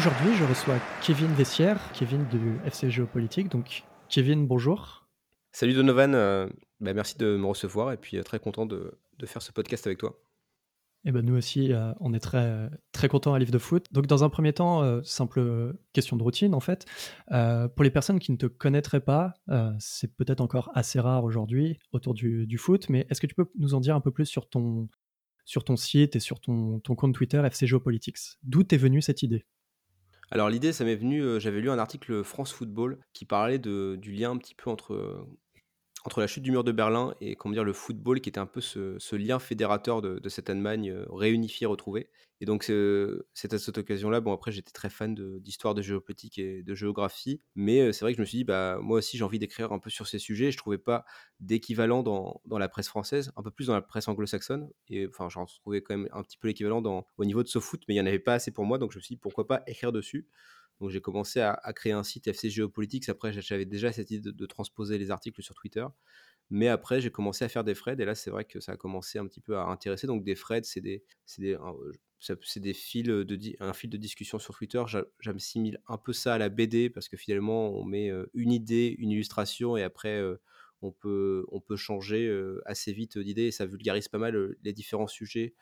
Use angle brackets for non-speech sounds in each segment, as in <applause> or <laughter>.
Aujourd'hui, je reçois Kevin Vessière, Kevin du FC Géopolitique. Donc, Kevin, bonjour. Salut Donovan, euh, bah, merci de me recevoir et puis euh, très content de, de faire ce podcast avec toi. Et ben nous aussi, euh, on est très, très contents à Livre de Foot. Donc, dans un premier temps, euh, simple question de routine, en fait. Pour les personnes qui ne te connaîtraient pas, c'est peut-être encore assez rare aujourd'hui autour du, du foot, mais est-ce que tu peux nous en dire un peu plus sur ton, sur ton site et sur ton, ton compte Twitter FC Geopolitics D'où t'es venue cette idée? Alors l'idée, ça m'est venu, euh, j'avais lu un article France Football qui parlait du lien un petit peu entre, euh, entre la chute du mur de Berlin et comment dire, le football, qui était un peu ce, lien fédérateur de, cette Allemagne euh, réunifiée, retrouvée. Et donc c'est à cette occasion-là, bon après j'étais très fan d'histoire, de, géopolitique et de géographie, mais euh, c'est vrai que je me suis dit, bah moi aussi j'ai envie d'écrire un peu sur ces sujets, je trouvais pas d'équivalent dans, la presse française, un peu plus dans la presse anglo-saxonne, et enfin j'en trouvais quand même un petit peu l'équivalent au niveau de ce foot, mais il n'y en avait pas assez pour moi, donc je me suis dit pourquoi pas écrire dessus. Donc j'ai commencé à, créer un site FC après j'avais déjà cette idée de, transposer les articles sur Twitter, mais après, j'ai commencé à faire des threads et là, c'est vrai que ça a commencé un petit peu à intéresser. Donc, des threads, c'est des, des, c'est des fils de, un fil de discussion sur Twitter. J'a- J'assimile un peu ça à la BD parce que finalement, on met euh, une idée, une illustration et après, euh, on peut, on peut changer euh, assez vite d'idée et ça vulgarise pas mal euh, les différents sujets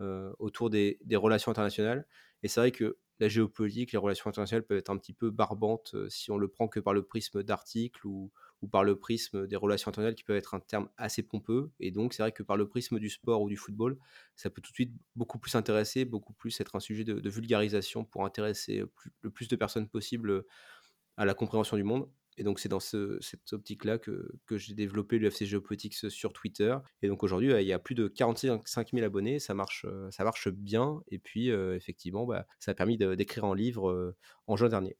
euh, autour des relations internationales. Et c'est vrai que la géopolitique, les relations internationales peuvent être un petit peu barbantes euh, si on le prend que par le prisme d'articles ou, par le prisme des relations internationales qui peuvent être un terme assez pompeux. Et donc, c'est vrai que par le prisme du sport ou du football, ça peut tout de suite beaucoup plus intéresser, beaucoup plus être un sujet de, vulgarisation pour intéresser le plus de personnes possible à la compréhension du monde. Et donc, c'est dans ce- cette optique-là que, que j'ai développé l'UFC Geopolitics sur Twitter. Et donc, aujourd'hui, il y a plus de 45 000 abonnés. Ça marche, euh, ça marche bien. Et puis, euh, effectivement, bah, ça a permis d'écrire un livre euh, en juin dernier.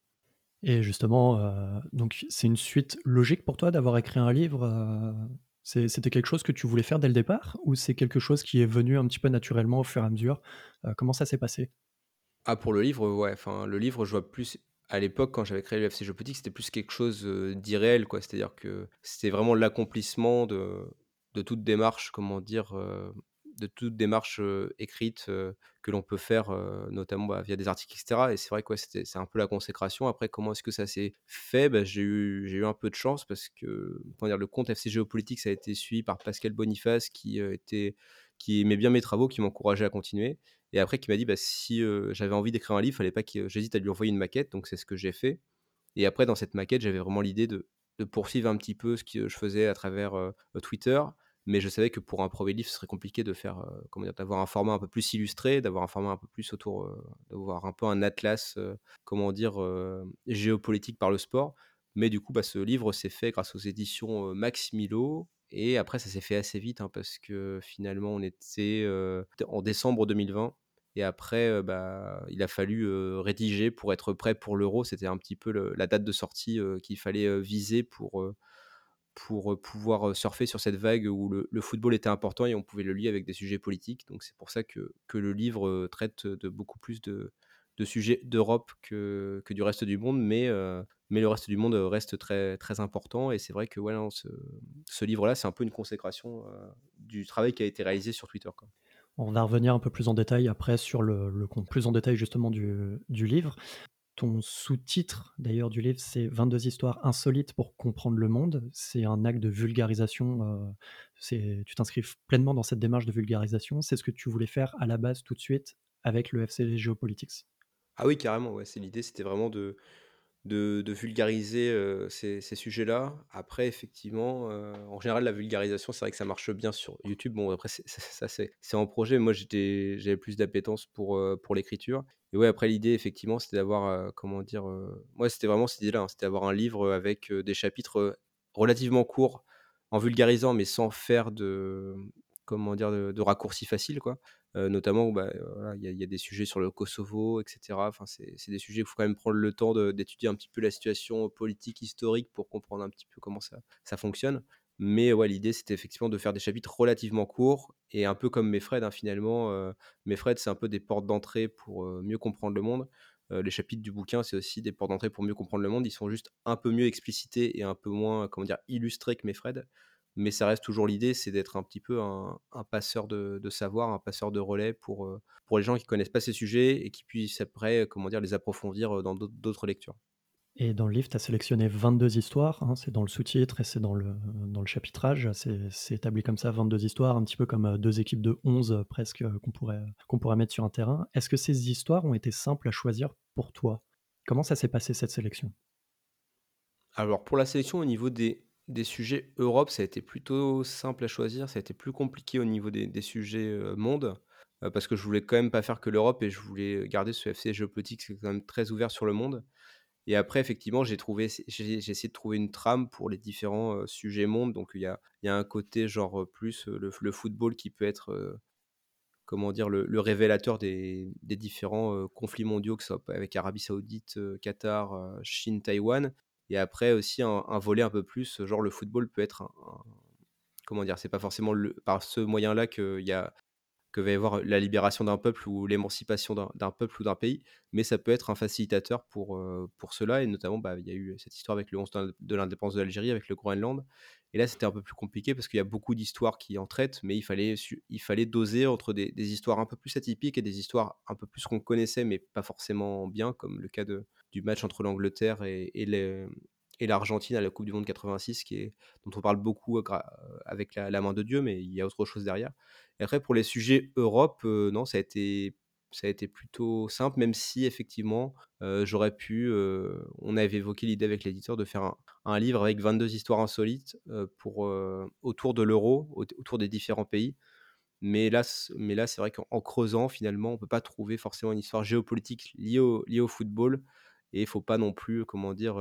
Et justement, euh, donc c'est une suite logique pour toi d'avoir écrit un livre C'était quelque chose que tu voulais faire dès le départ ou c'est quelque chose qui est venu un petit peu naturellement au fur et à mesure? Comment ça s'est passé? Ah, pour le livre, ouais. Enfin, le livre, je vois plus. À l'époque, quand j'avais créé l'UFC Geopolitique, c'était plus quelque chose euh, d'irréel, quoi. C'est-à-dire que c'était vraiment l'accomplissement de, toute démarche, comment dire, euh, de toute démarche euh, écrite que l'on peut faire, notamment bah, via des articles, etc. Et c'est vrai que c'est un peu la consécration. Après, comment est-ce que ça s'est fait? Bah, j'ai eu, un peu de chance parce que dire, le compte FC Géopolitique, ça a été suivi par Pascal Boniface qui aimait bien mes travaux, qui m'encourageait à continuer. Et après, qui m'a dit, bah, si j'avais envie d'écrire un livre, fallait pas que j'hésite à lui envoyer une maquette. Donc, c'est ce que j'ai fait. Et après, dans cette maquette, j'avais vraiment l'idée de, poursuivre un petit peu ce que je faisais à travers Twitter. Mais je savais que pour un premier livre, ce serait compliqué de faire, comment dire, d'avoir un format un peu plus illustré, d'avoir un format un peu plus autour, d'avoir un peu un atlas, comment dire, géopolitique par le sport. Mais du coup, bah, ce livre s'est fait grâce aux éditions Max Milo. Et après, ça s'est fait assez vite hein, parce que finalement, on était en décembre 2020. Et après, bah, il a fallu rédiger pour être prêt pour l'euro. C'était un petit peu la date de sortie qu'il fallait viser pour, pour pouvoir surfer sur cette vague où le, le football était important et on pouvait le lier avec des sujets politiques. Donc c'est pour ça que, que le livre traite de beaucoup plus de, de sujets d'Europe que, que du reste du monde, mais, euh, mais le reste du monde reste très, très important. Et c'est vrai que ouais, ce, ce livre-là, c'est un peu une consécration euh, du travail qui a été réalisé sur Twitter. On va revenir un peu plus en détail après sur le, le plus en détail justement du, du livre. Ton sous-titre d'ailleurs du livre, c'est 22 histoires insolites pour comprendre le monde. C'est un acte de vulgarisation. euh, tu t'inscris pleinement dans cette démarche de vulgarisation. C'est ce que tu voulais faire à la base tout de suite avec le FC Geopolitics. Ah oui, carrément, ouais, c'est l'idée, c'était vraiment de, de, vulgariser ces, ces sujets-là. Après, effectivement, en général, la vulgarisation, c'est vrai que ça marche bien sur YouTube. Bon, après, c'est- ça, c'est en projet. Moi, j'étais, j'avais plus d'appétence pour, pour l'écriture. Et ouais, après, l'idée, effectivement, c'était d'avoir, comment dire, moi, c'était vraiment cette idée-là, hein, c'était d'avoir un livre avec des chapitres relativement courts, en vulgarisant, mais sans faire de, comment dire, de, de raccourcis faciles, quoi. Notamment, bah, il y, a- des sujets sur le Kosovo, etc. Enfin, c'est des sujets où il faut quand même prendre le temps d'étudier un petit peu la situation politique, historique pour comprendre un petit peu comment ça, ça fonctionne. Mais ouais, l'idée, c'était effectivement de faire des chapitres relativement courts et un peu comme mes Fred, hein, finalement. euh, mes Fred, c'est un peu des portes d'entrée pour mieux comprendre le monde. Les chapitres du bouquin, c'est aussi des portes d'entrée pour mieux comprendre le monde. Ils sont juste un peu mieux explicités et un peu moins, comment dire, illustrés que mes Fred. Mais ça reste toujours l'idée, c'est d'être un petit peu un, passeur de, savoir, un passeur de relais pour, euh, pour les gens qui connaissent pas ces sujets et qui puissent après, comment dire, les approfondir dans d'autres lectures. Et dans le livre, tu as sélectionné 22 histoires, hein, c'est dans le sous-titre et c'est dans le, dans le chapitrage, c'est établi comme ça, 22 histoires, un petit peu comme deux équipes de 11 presque qu'on pourrait, qu'on pourrait mettre sur un terrain. Est-ce que ces histoires ont été simples à choisir pour toi? Comment ça s'est passé cette sélection? Alors pour la sélection au niveau des, des sujets Europe, ça a été plutôt simple à choisir, ça a été plus compliqué au niveau des, sujets monde, parce que je voulais quand même pas faire que l'Europe et je voulais garder ce FC géopolitique, c'est quand même très ouvert sur le monde. Et après, effectivement, j'ai essayé de trouver une trame pour les différents sujets monde. Donc, il y a, un côté genre plus le, football qui peut être, comment dire, le, révélateur des, des différents conflits mondiaux, que ce soit avec Arabie Saoudite, Qatar, Chine, Taïwan. Et après aussi un, volet un peu plus, genre le football peut être comment dire, c'est pas forcément par ce moyen-là qu'il y a que va y avoir la libération d'un peuple ou l'émancipation d'un peuple ou d'un pays, mais ça peut être un facilitateur pour, euh, pour cela, et notamment, bah, il y a eu cette histoire avec le 11 de l'indépendance de l'Algérie, avec le Groenland, et là, c'était un peu plus compliqué parce qu'il y a beaucoup d'histoires qui en traitent, mais il fallait, il fallait doser entre des, histoires un peu plus atypiques et des histoires un peu plus qu'on connaissait, mais pas forcément bien, comme le cas de, du match entre l'Angleterre et, l'Argentine à la Coupe du Monde 86, qui est, dont on parle beaucoup euh, avec la, main de Dieu, mais il y a autre chose derrière. Et après, pour les sujets Europe, euh, non, ça a été ça a été plutôt simple, même si effectivement, euh, j'aurais pu, on avait évoqué l'idée avec l'éditeur de faire un, livre avec 22 histoires insolites pour, autour de l'euro, autour des différents pays. Mais là, mais là c'est vrai qu'en creusant, finalement, on ne peut pas trouver forcément une histoire géopolitique liée au football. Et il faut pas non plus, comment dire,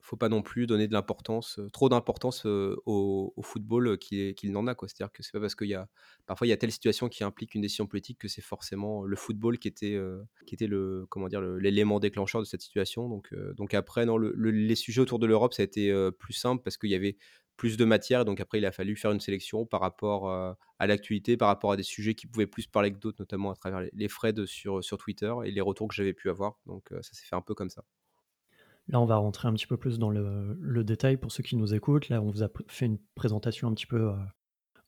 faut pas non plus donner de l'importance, trop d'importance au, football qu'il n'en a. C'est-à-dire que c'est pas parce qu'il y a parfois il y a telle situation qui implique une décision politique que c'est forcément le football qui était, qui était le comment dire l'élément déclencheur de cette situation. Donc, donc après non, les sujets autour de l'Europe ça a été plus simple parce qu'il y avait plus de matière. Donc après il a fallu faire une sélection par rapport à l'actualité, par rapport à des sujets qui pouvaient plus parler que d'autres, notamment à travers les, threads sur, sur Twitter et les retours que j'avais pu avoir. Donc ça s'est fait un peu comme ça. Là, on va rentrer un petit peu plus dans le, détail pour ceux qui nous écoutent. Là, on vous a fait une présentation un petit peu euh,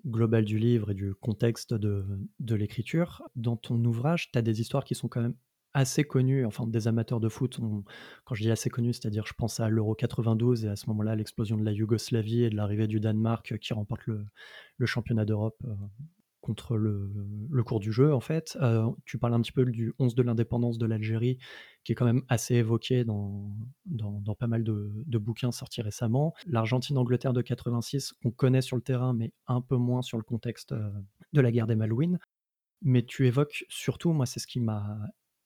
globale du livre et du contexte de, l'écriture. Dans ton ouvrage, tu as des histoires qui sont quand même assez connues, enfin des amateurs de foot. quand je dis assez connues, c'est-à-dire je pense à l'Euro 92 et à ce moment-là l'explosion de la Yougoslavie et de l'arrivée du Danemark qui remporte le, championnat d'Europe euh, contre le, cours du jeu, en fait. Euh, tu parles un petit peu du 11 de l'indépendance de l'Algérie, qui est quand même assez évoqué dans, dans, pas mal de, bouquins sortis récemment. L'Argentine-Angleterre de 86, qu'on connaît sur le terrain, mais un peu moins sur le contexte euh, de la guerre des Malouines. Mais tu évoques surtout, moi, c'est ce qui m'a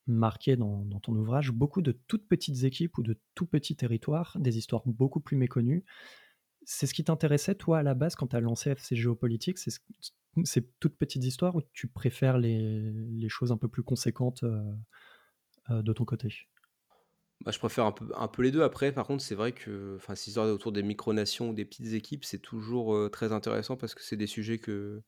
marqué dans, ton ouvrage, beaucoup de toutes petites équipes ou de tout petits territoires, des histoires beaucoup plus méconnues. C'est ce qui t'intéressait, toi, à la base, quand tu as lancé FC Géopolitique C'est ces toutes petites histoires ou tu préfères les, les choses un peu plus conséquentes euh, euh, de ton côté? Bah, je préfère un peu, un peu les deux. Après, par contre, c'est vrai que ces histoires autour des micronations ou des petites équipes, c'est toujours euh, très intéressant parce que c'est des sujets que,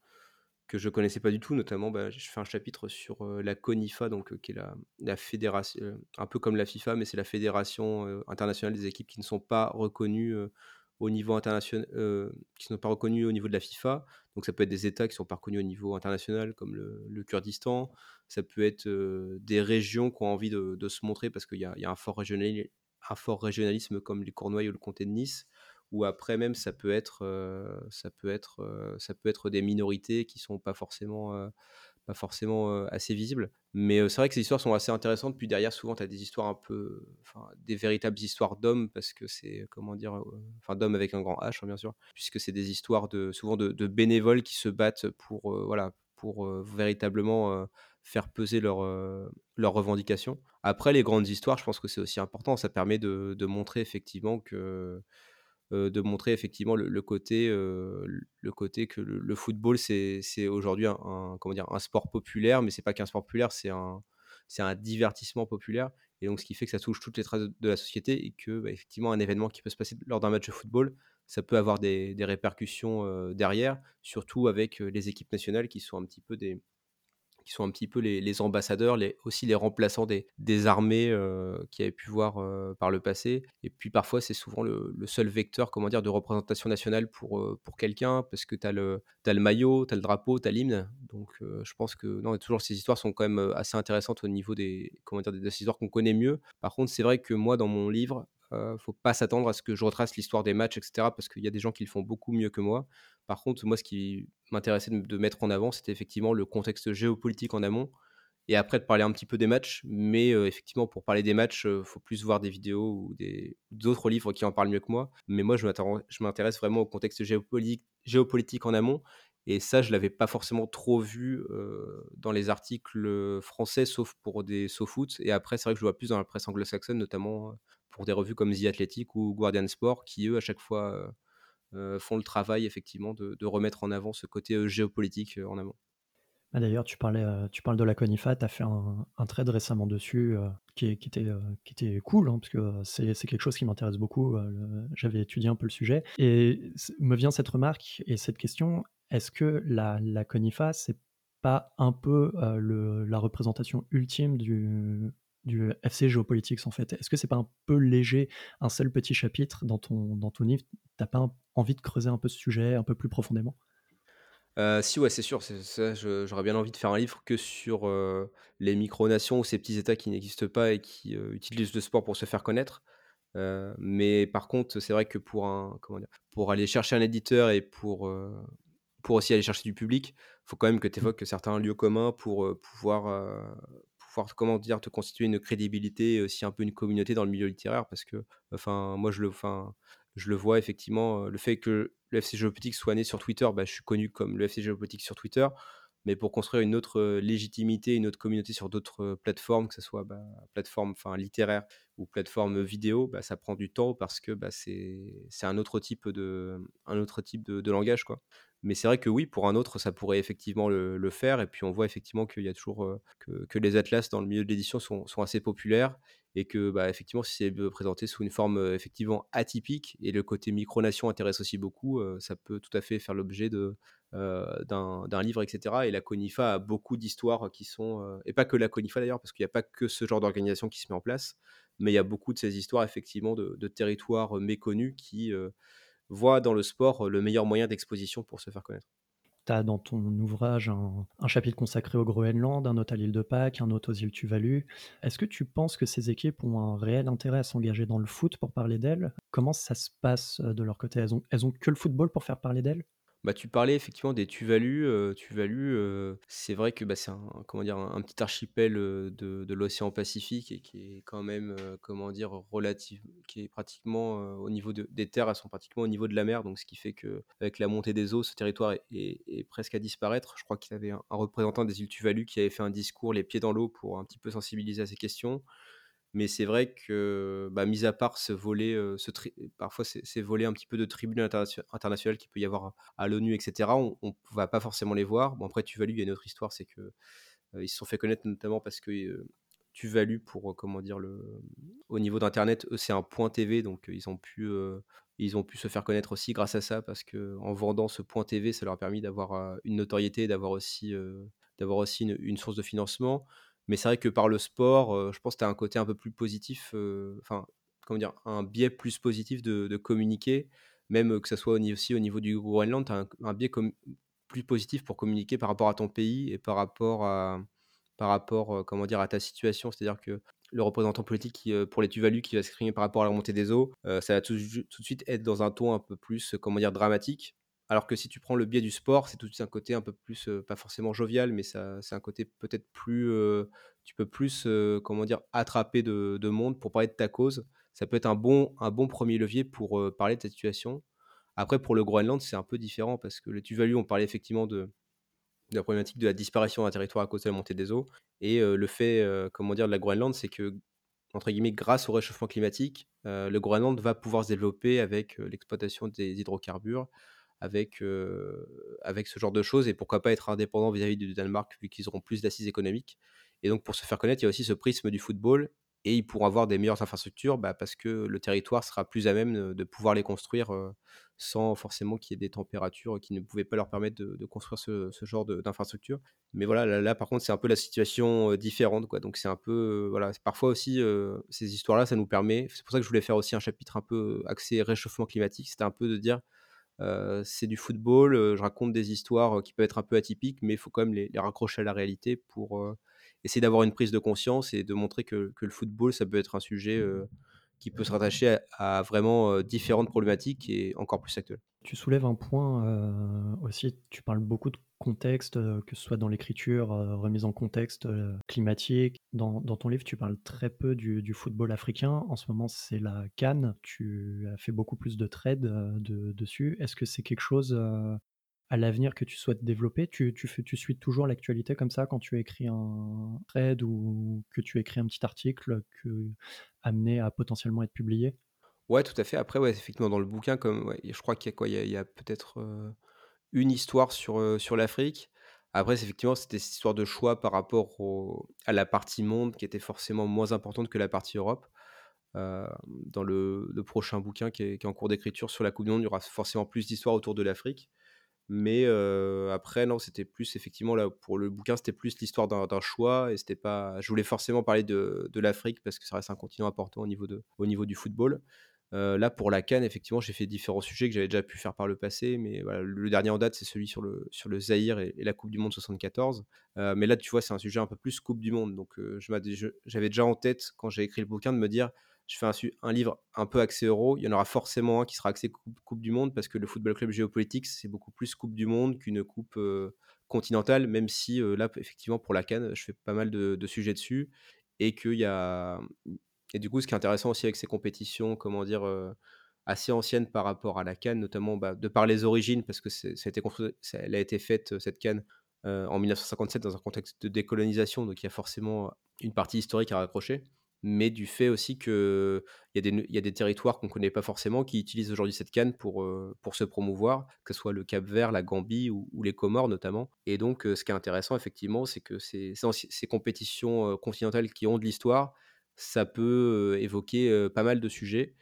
que je connaissais pas du tout. Notamment, bah, je fais un chapitre sur la CONIFA, donc, qui est la, fédération, un peu comme la FIFA, mais c'est la fédération internationale des équipes qui ne sont pas reconnues au niveau international, qui sont pas reconnus au niveau de la FIFA. Donc ça peut être des États qui ne sont pas reconnus au niveau international, comme le, Kurdistan. Ça peut être des régions qui ont envie de, se montrer parce qu'il y, a, un fort, un fort régionalisme comme les Cournois ou le comté de Nice. Ou après même ça peut être, ça peut être, ça peut être des minorités qui sont pas forcément pas forcément assez visible. Mais c'est vrai que ces histoires sont assez intéressantes. Puis derrière, souvent, tu as des histoires un peu. Enfin, des véritables histoires d'hommes, parce que c'est. Comment dire Enfin, d'hommes avec un grand H, hein, bien sûr. Puisque c'est des histoires de, souvent de, bénévoles qui se battent pour, voilà, pour véritablement faire peser leurs leur revendications. Après, les grandes histoires, je pense que c'est aussi important. Ça permet de montrer effectivement que de montrer effectivement le, côté, le côté que le, football, c'est aujourd'hui un, comment dire, un sport populaire, mais c'est pas qu'un sport populaire, c'est un, un divertissement populaire. Et donc, ce qui fait que ça touche toutes les traces de la société et que, bah, effectivement, un événement qui peut se passer lors d'un match de football, ça peut avoir des, répercussions derrière, surtout avec les équipes nationales qui sont un petit peu des, qui sont un petit peu les, ambassadeurs, aussi les remplaçants des, armées euh, qui avaient pu voir euh, par le passé. Et puis parfois, c'est souvent le, seul vecteur comment dire, de représentation nationale pour, euh, pour quelqu'un, parce que tu as, as, le maillot, tu as le drapeau, tu as l'hymne. Donc je pense que non, toujours ces histoires sont quand même assez intéressantes au niveau des, comment dire, des, histoires qu'on connaît mieux. Par contre, c'est vrai que moi, dans mon livre, ne faut pas s'attendre à ce que je retrace l'histoire des matchs, etc. Parce qu'il y a des gens qui le font beaucoup mieux que moi. Par contre, moi, ce qui m'intéressait de, mettre en avant, c'était effectivement le contexte géopolitique en amont. Et après, de parler un petit peu des matchs. Mais effectivement, pour parler des matchs, il faut plus voir des vidéos ou d'autres livres qui en parlent mieux que moi. Mais moi, je m'intéresse vraiment au contexte géopolitique, en amont. Et ça, je ne l'avais pas forcément trop vu dans les articles français, sauf pour des foot. Et après, c'est vrai que je vois plus dans la presse anglo-saxonne, notamment pour des revues comme The Athletic ou Guardian Sport, qui eux, à chaque fois, font le travail, effectivement, de, remettre en avant ce côté géopolitique en amont. Ah, d'ailleurs, tu, parlais, tu parles de la CONIFA, tu as fait un, un, trade récemment dessus qui, était, cool, hein, parce que c'est quelque chose qui m'intéresse beaucoup. J'avais étudié un peu le sujet. Et me vient cette remarque et cette question est-ce que la, la CONIFA, c'est pas un peu la représentation ultime du, du FC Géopolitiques en fait Est-ce que c'est pas un peu léger, un seul petit chapitre dans ton, dans ton livre? T'as pas envie de creuser un peu ce sujet un peu plus profondément? Si ouais c'est sûr, j'aurais bien envie de faire un livre que sur les micronations ou ces petits États qui n'existent pas et qui utilisent le sport pour se faire connaître. mais par contre, c'est vrai que pour un comment dire, pour aller chercher un éditeur et pour pour aussi aller chercher du public, il faut quand même que tu mmh. évoques certains lieux communs pour euh, pouvoir, euh, comment dire, te constituer une crédibilité aussi un peu une communauté dans le milieu littéraire. Parce que, enfin, moi, je le, enfin, je le vois effectivement, le fait que le FC Géopolitique soit né sur Twitter, bah, je suis connu comme le FC Géopolitique sur Twitter. Mais pour construire une autre légitimité, une autre communauté sur d'autres plateformes, que ce soit bah, plateforme enfin, littéraire ou plateforme vidéo, bah, ça prend du temps parce que bah, c'est un autre type de, un autre type de langage. Quoi. Mais c'est vrai que oui, pour un autre, ça pourrait effectivement le, faire. Et puis on voit effectivement qu'il y a toujours que, les atlas dans le milieu de l'édition sont, assez populaires et que bah, effectivement, si c'est présenté sous une forme effectivement atypique et le côté micronation intéresse aussi beaucoup, ça peut tout à fait faire l'objet d'un livre, etc. Et la Conifa a beaucoup d'histoires qui sont et pas que la Conifa d'ailleurs, parce qu'il n'y a pas que ce genre d'organisation qui se met en place, mais il y a beaucoup de ces histoires effectivement de territoires méconnus qui voit dans le sport le meilleur moyen d'exposition pour se faire connaître. Tu as dans ton ouvrage un, chapitre consacré au Groenland, un autre à l'île de Pâques, un autre aux îles Tuvalu. Est-ce que tu penses que ces équipes ont un réel intérêt à s'engager dans le foot pour parler d'elles? Comment ça se passe de leur côté? Elles ont, elles ont que le football pour faire parler d'elles? Bah, tu parlais effectivement des Tuvalu. Tuvalu, c'est vrai que bah, c'est un, comment un, petit archipel de, l'océan Pacifique et qui est quand même, comment dire, relative, qui est pratiquement au niveau des terres, elles sont pratiquement au niveau de la mer. Donc, ce qui fait que avec la montée des eaux, ce territoire est, presque à disparaître. Je crois qu'il y avait un, représentant des îles Tuvalu qui avait fait un discours les pieds dans l'eau pour un petit peu sensibiliser à ces questions. Mais c'est vrai que, bah, mis à part ce volet, ce parfois c'est volet un petit peu de tribunal international qu'il peut y avoir à l'ONU, etc., on ne va pas forcément les voir. Bon, après, Tuvalu, il y a une autre histoire, c'est que ils se sont fait connaître notamment parce que Tuvalu, pour, comment dire, le, au niveau d'Internet, c'est un point TV, donc ils ont pu ils ont pu se faire connaître aussi grâce à ça parce que en vendant ce point TV, ça leur a permis d'avoir une notoriété, d'avoir aussi, d'avoir aussi une, source de financement. Mais c'est vrai que par le sport, je pense que tu as un côté un peu plus positif, enfin, comment dire, un biais plus positif de, communiquer, même que ce soit aussi au niveau du Groenland, tu as un, biais plus positif pour communiquer par rapport à ton pays et par rapport à, par rapport, comment dire, à ta situation. C'est-à-dire que le représentant politique pour les Tuvalu qui va s'exprimer par rapport à la montée des eaux, ça va tout, tout, de suite être dans un ton un peu plus, comment dire, dramatique. Alors que si tu prends le biais du sport, c'est tout de suite un côté un peu plus, pas forcément jovial, mais ça, c'est un côté peut-être plus, tu peux plus, comment dire, attraper de, monde pour parler de ta cause. Ça peut être un bon, un bon premier levier pour parler de cette situation. Après, pour le Groenland, c'est un peu différent parce que le Tuvalu, on parlait effectivement de, la problématique de la disparition d'un territoire à cause de la montée des eaux. Et le fait, comment dire, de la Groenland, c'est que, entre guillemets, grâce au réchauffement climatique, le Groenland va pouvoir se développer avec l'exploitation des hydrocarbures, avec, avec ce genre de choses et pourquoi pas être indépendant vis-à-vis du Danemark vu qu'ils auront plus d'assises économiques. Et donc pour se faire connaître, il y a aussi ce prisme du football et ils pourront avoir des meilleures infrastructures bah, parce que le territoire sera plus à même de, pouvoir les construire sans forcément qu'il y ait des températures qui ne pouvaient pas leur permettre de, construire ce, ce genre de- d'infrastructure. Mais voilà, là, par contre, c'est un peu la situation différente. Quoi. Donc c'est un peu, voilà, parfois aussi, ces histoires-là, ça nous permet, c'est pour ça que je voulais faire aussi un chapitre un peu axé réchauffement climatique, c'était un peu de dire, euh, c'est du football, euh, je raconte des histoires euh, qui peuvent être un peu atypiques, mais il faut quand même les, les raccrocher à la réalité pour essayer d'avoir une prise de conscience et de montrer que, que le football, ça peut être un sujet euh, qui peut se rattacher à, vraiment euh, différentes problématiques et encore plus actuelles. Tu soulèves un point euh, aussi, tu parles beaucoup de contexte, euh, que ce soit dans l'écriture, remise en contexte climatique. Dans, ton livre, tu parles très peu du, football africain. En ce moment, c'est la Cannes. Tu as fait beaucoup plus de trades de- dessus. Est-ce que c'est quelque chose à l'avenir que tu souhaites développer? Tu, tu, tu suis toujours l'actualité comme ça quand tu écris un trade ou que tu écris un petit article que, amené à potentiellement être publié? Ouais, tout à fait. Après, ouais, effectivement, dans le bouquin, comme je crois qu'il y a quoi, il y a, peut-être euh, une histoire sur, euh, sur l'Afrique. Après, effectivement, c'était cette histoire de choix par rapport à la partie monde qui était forcément moins importante que la partie Europe. Euh, dans le, prochain bouquin qui est en cours d'écriture sur la Coupe du Monde, il y aura forcément plus d'histoires autour de l'Afrique. Mais après, non, c'était plus effectivement là pour le bouquin, c'était plus l'histoire d'un choix et c'était pas. Je voulais forcément parler de, de l'Afrique parce que ça reste un continent important au niveau de, au niveau du football. Là, pour la Cannes, effectivement, j'ai fait différents sujets que j'avais déjà pu faire par le passé, mais voilà, le dernier en date, c'est celui sur le, sur le Zaïre et, la Coupe du Monde 74. Euh, mais là, tu vois, c'est un sujet un peu plus Coupe du Monde. Donc, j'avais déjà en tête, quand j'ai écrit le bouquin, de me dire je fais un, un livre un peu axé euro. Il y en aura forcément un qui sera axé coupe, du Monde parce que le Football Club Géopolitique, c'est beaucoup plus Coupe du Monde qu'une Coupe euh, continentale, même si euh, là, effectivement, pour la Cannes, je fais pas mal de, sujets dessus et y a. Et du coup, ce qui est intéressant aussi avec ces compétitions, comment dire, euh, assez anciennes par rapport à la Cannes, notamment bah, de par les origines, parce que ça a été elle a été faite, cette Cannes, en 1957 dans un contexte de décolonisation, donc il y a forcément une partie historique à raccrocher mais du fait aussi qu'il y, a des, y a des territoires qu'on ne connaît pas forcément qui utilisent aujourd'hui cette canne pour, se promouvoir, que ce soit le Cap Vert, la Gambie ou, les Comores notamment. Et donc, ce qui est intéressant, effectivement, c'est que ces, compétitions continentales qui ont de l'histoire, ça peut évoquer pas mal de sujets.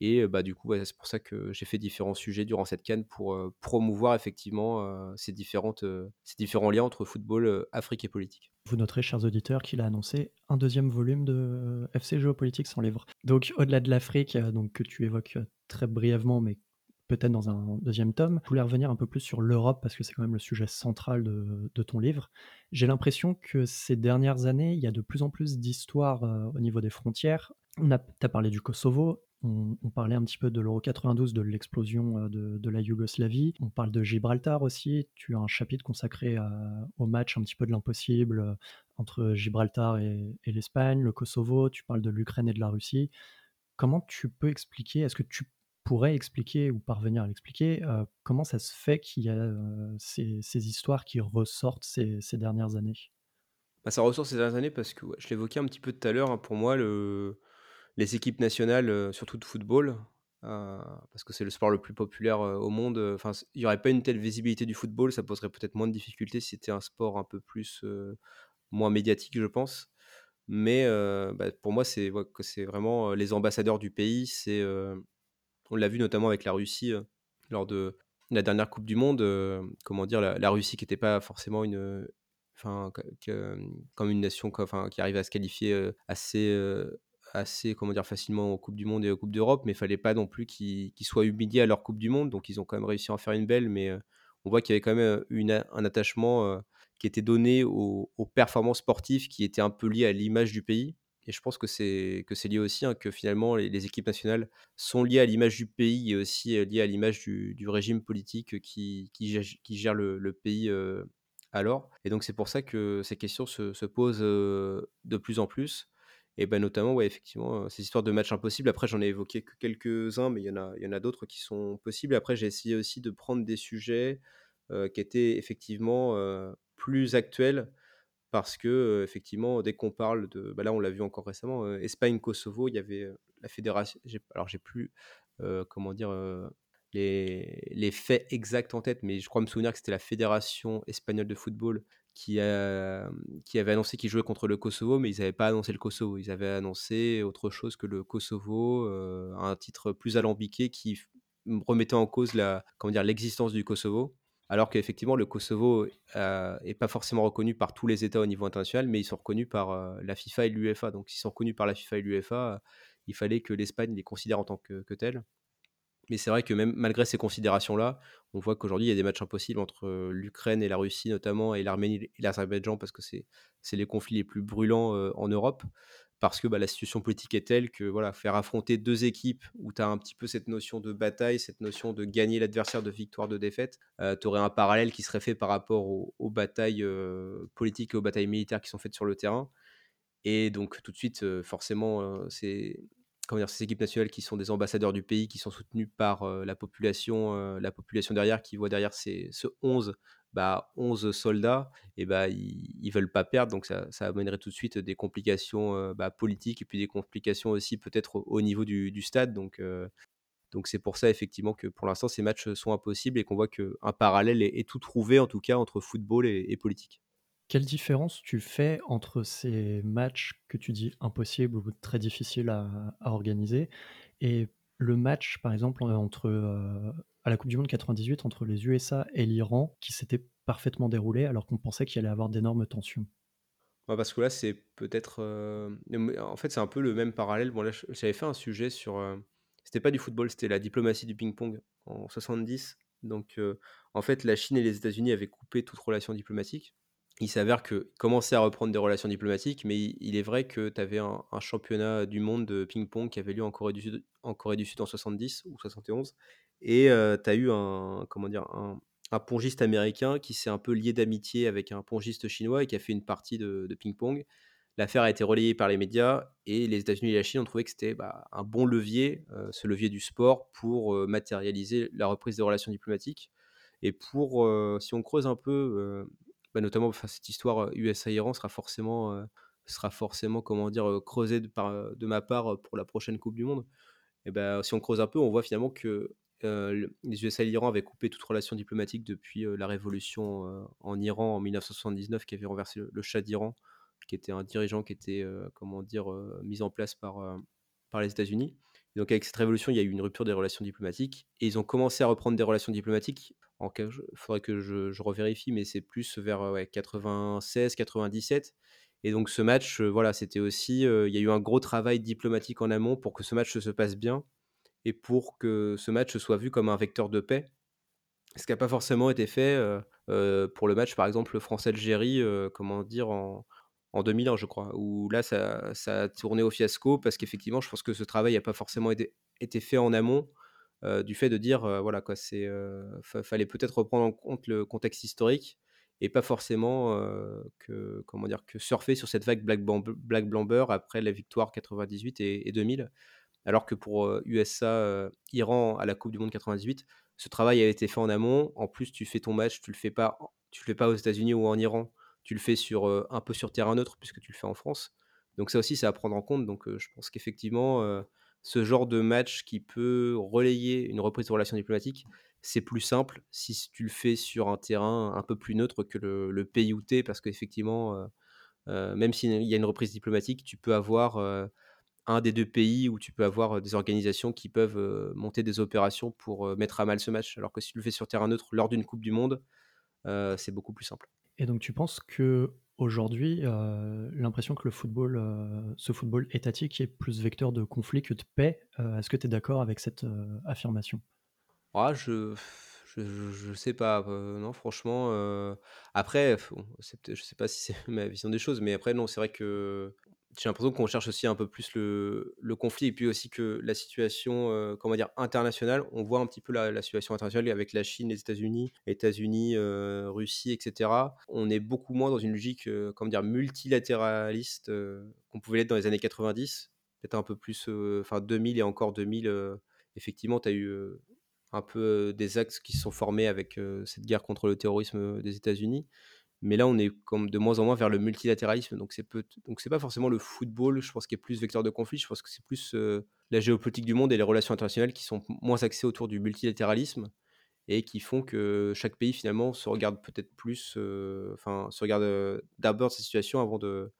Et bah, du coup, c'est pour ça que j'ai fait différents sujets durant cette canne pour promouvoir effectivement ces, ces différents liens entre football, Afrique et politique. Vous noterez, chers auditeurs, qu'il a annoncé un deuxième volume de FC Géopolitique sans livre. Donc, au-delà de l'Afrique, euh, donc que tu évoques euh, très brièvement, mais peut-être dans un deuxième tome, je voulais revenir un peu plus sur l'Europe parce que c'est quand même le sujet central de, ton livre. J'ai l'impression que ces dernières années, il y a de plus en plus d'histoires euh, au niveau des frontières. On a, as parlé du Kosovo, on, parlait un petit peu de l'Euro 92, de l'explosion euh, de, la Yougoslavie. On parle de Gibraltar aussi. Tu as un chapitre consacré à, au match un petit peu de l'impossible euh, entre Gibraltar et, l'Espagne, le Kosovo. Tu parles de l'Ukraine et de la Russie. Comment tu peux expliquer, est-ce que tu pourrais expliquer ou parvenir à l'expliquer, euh, comment ça se fait qu'il y a euh, ces, histoires qui ressortent ces, dernières années? Bah, Ça ressort ces dernières années parce que je l'évoquais un petit peu tout à l'heure. Hein, pour moi, le les équipes nationales, euh, surtout de football, euh, parce que c'est le sport le plus populaire euh, au monde. Enfin, il n'y aurait pas une telle visibilité du football, ça poserait peut-être moins de difficultés si c'était un sport un peu plus moins médiatique, je pense. Mais bah, pour moi, c'est c'est vraiment les ambassadeurs du pays. C'est, on l'a vu notamment avec la Russie lors de la dernière Coupe du Monde. comment dire, la, Russie qui n'était pas forcément une, enfin, comme une nation, qui arrive à se qualifier assez assez comment dire facilement aux coupes du monde et aux coupes d'Europe mais il fallait pas non plus qu'ils qu soient humiliés à leur coupe du monde. Donc ils ont quand même réussi à en faire une belle mais euh, on voit qu'il y avait quand même une, un attachement euh, qui était donné aux, performances sportives qui était un peu lié à l'image du pays. Et je pense que c'est lié aussi hein, que finalement les, équipes nationales sont liées à l'image du pays et aussi liées à l'image du, régime politique qui, gère, le, pays euh, alors. Et donc c'est pour ça que ces questions se, se posent euh, de plus en plus et ben notamment, ouais, effectivement, ces histoires de matchs impossibles. Après, j'en ai évoqué que quelques-uns, mais il y en a, il y en a d'autres qui sont possibles. Après, j'ai essayé aussi de prendre des sujets euh, qui étaient effectivement euh, plus actuels, parce que euh, effectivement, dès qu'on parle de, bah là, on l'a vu encore récemment, Espagne-Kosovo, il y avait la fédération. Alors, j'ai plus, comment dire, les, les faits exacts en tête, mais je crois me souvenir que c'était la Fédération espagnole de football qui, avait annoncé qu'ils jouaient contre le Kosovo, mais ils n'avaient pas annoncé le Kosovo. Ils avaient annoncé autre chose que le Kosovo, euh, un titre plus alambiqué qui remettait en cause la, comment dire, l'existence du Kosovo. Alors qu'effectivement, le Kosovo n'est euh, pas forcément reconnu par tous les États au niveau international, mais ils sont reconnus par euh, la FIFA et l'UEFA. Donc, s'ils sont reconnus par la FIFA et l'UEFA, il fallait que l'Espagne les considère en tant que, que tels. Mais c'est vrai que même malgré ces considérations-là, on voit qu'aujourd'hui, il y a des matchs impossibles entre l'Ukraine et la Russie notamment, et l'Arménie et l'Azerbaïdjan, parce que c'est les conflits les plus brûlants en Europe, parce que bah, la situation politique est telle que voilà, faire affronter deux équipes où tu as un petit peu cette notion de bataille, cette notion de gagner l'adversaire, de victoire, de défaite, tu aurais un parallèle qui serait fait par rapport aux batailles politiques et aux batailles militaires qui sont faites sur le terrain. Et donc tout de suite, forcément, c'est comment dire, ces équipes nationales qui sont des ambassadeurs du pays, qui sont soutenus par la, population, la population derrière, qui voit derrière ces, ce 11, bah, 11 soldats, et bah, ils ne veulent pas perdre. Donc ça, ça, amènerait tout de suite des complications bah, politiques et puis des complications aussi peut-être au, niveau du, stade. Donc donc c'est pour ça effectivement que pour l'instant ces matchs sont impossibles et qu'on voit qu'un parallèle est, tout trouvé en tout cas entre football et politique. Quelle différence tu fais entre ces matchs que tu dis impossibles ou très difficiles à, organiser et le match, par exemple, entre euh, à la Coupe du Monde 98 entre les USA et l'Iran qui s'était parfaitement déroulé alors qu'on pensait qu'il allait avoir d'énormes tensions? Parce que là, c'est peut-être. Euh, en fait, c'est un peu le même parallèle. Bon, là, j'avais fait un sujet sur. Euh, c'était pas du football, c'était la diplomatie du ping-pong en 70. Donc, en fait, la Chine et les États-Unis avaient coupé toute relation diplomatique il s'avère que commençait à reprendre des relations diplomatiques, mais il, est vrai que tu avais un, championnat du monde de ping-pong qui avait lieu en Corée du Sud en, Corée du Sud en 70 ou 71. Et tu as eu un, comment dire, un, pongiste américain qui s'est un peu lié d'amitié avec un pongiste chinois et qui a fait une partie de, ping-pong. L'affaire a été relayée par les médias et les États-Unis et la Chine ont trouvé que c'était bah, un bon levier, ce levier du sport, pour matérialiser la reprise des relations diplomatiques. Et pour, si on creuse un peu bah, notamment cette histoire USA-Iran sera forcément, sera forcément comment dire, creusée de, par, de ma part pour la prochaine Coupe du Monde. Et ben, si on creuse un peu, on voit finalement que les USA et l'Iran avaient coupé toute relation diplomatique depuis la révolution en Iran en 1979 qui avait renversé le, Shah d'Iran, qui était un dirigeant qui était comment dire, mis en place par, par les États-Unis. Donc avec cette révolution, il y a eu une rupture des relations diplomatiques et ils ont commencé à reprendre des relations diplomatiques il faudrait que je, revérifie, mais c'est plus vers 96-97. Et donc ce match, voilà, c'était aussi, il y a eu un gros travail diplomatique en amont pour que ce match se passe bien et pour que ce match soit vu comme un vecteur de paix. Ce qui n'a pas forcément été fait pour le match, par exemple, France-Algérie, comment dire, en, en 2001, je crois, où là, ça, a tourné au fiasco parce qu'effectivement, je pense que ce travail n'a pas forcément été, fait en amont du fait de dire, voilà, quoi, c'est, fallait peut-être reprendre en compte le contexte historique et pas forcément que, comment dire, que surfer sur cette vague Black, Blamber après la victoire 98 et, 2000. Alors que pour USA, Iran à la Coupe du Monde 98, ce travail a été fait en amont. En plus, tu fais ton match, tu le fais pas, tu le fais pas aux États-Unis ou en Iran, tu le fais sur un peu sur terrain neutre puisque tu le fais en France. Donc ça aussi, c'est à prendre en compte. Donc je pense qu'effectivement, ce genre de match qui peut relayer une reprise de relations diplomatiques, c'est plus simple si tu le fais sur un terrain un peu plus neutre que le, pays où tu parce qu'effectivement, euh, euh, même s'il y a une reprise diplomatique, tu peux avoir euh, un des deux pays où tu peux avoir des organisations qui peuvent monter des opérations pour mettre à mal ce match, alors que si tu le fais sur terrain neutre lors d'une Coupe du Monde, c'est beaucoup plus simple. Et donc tu penses que aujourd'hui, euh, l'impression que le football, euh, ce football étatique est plus vecteur de conflit que de paix, euh, est-ce que tu es d'accord avec cette affirmation? Ah, je, je, sais pas, non, franchement. après, je sais pas si c'est <laughs> ma vision des choses, mais après, non, c'est vrai que j'ai l'impression qu'on cherche aussi un peu plus le, conflit et puis aussi que la situation euh, comment dire internationale on voit un petit peu la, situation internationale avec la Chine les États-Unis États-Unis euh, Russie etc on est beaucoup moins dans une logique euh, comment dire multilatéraliste qu'on pouvait l'être dans les années 90 peut-être un peu plus enfin 2000 et encore 2000 effectivement tu as eu un peu des axes qui se sont formés avec cette guerre contre le terrorisme des États-Unis mais là, on est comme de moins en moins vers le multilatéralisme. Donc, c'est donc c'est pas forcément le football, je pense, qui est plus vecteur de conflit. Je pense que c'est plus la géopolitique du monde et les relations internationales qui sont moins axées autour du multilatéralisme et qui font que chaque pays finalement se regarde peut-être plus, euh, se regarde euh, d'abord sa situation avant de,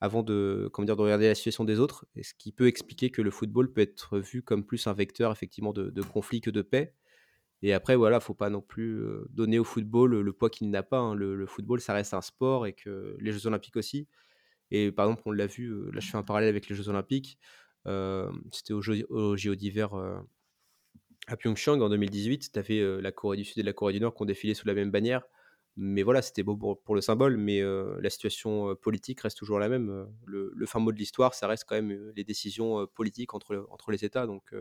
avant de, comment dire, de regarder la situation des autres, et ce qui peut expliquer que le football peut être vu comme plus un vecteur effectivement de conflit que de paix. Et après, voilà, faut pas non plus donner au football le poids qu'il n'a pas. hein. Le, football, ça reste un sport et que les Jeux Olympiques aussi. Et par exemple, on l'a vu, là je fais un parallèle avec les Jeux Olympiques. C'était au, au JO d'hiver à Pyeongchang en 2018. Tu avais la Corée du Sud et la Corée du Nord qui ont défilé sous la même bannière. Mais voilà, c'était beau pour, le symbole, mais la situation politique reste toujours la même. Le, le fin mot de l'histoire, ça reste quand même les décisions politiques entre, entre les États. Donc,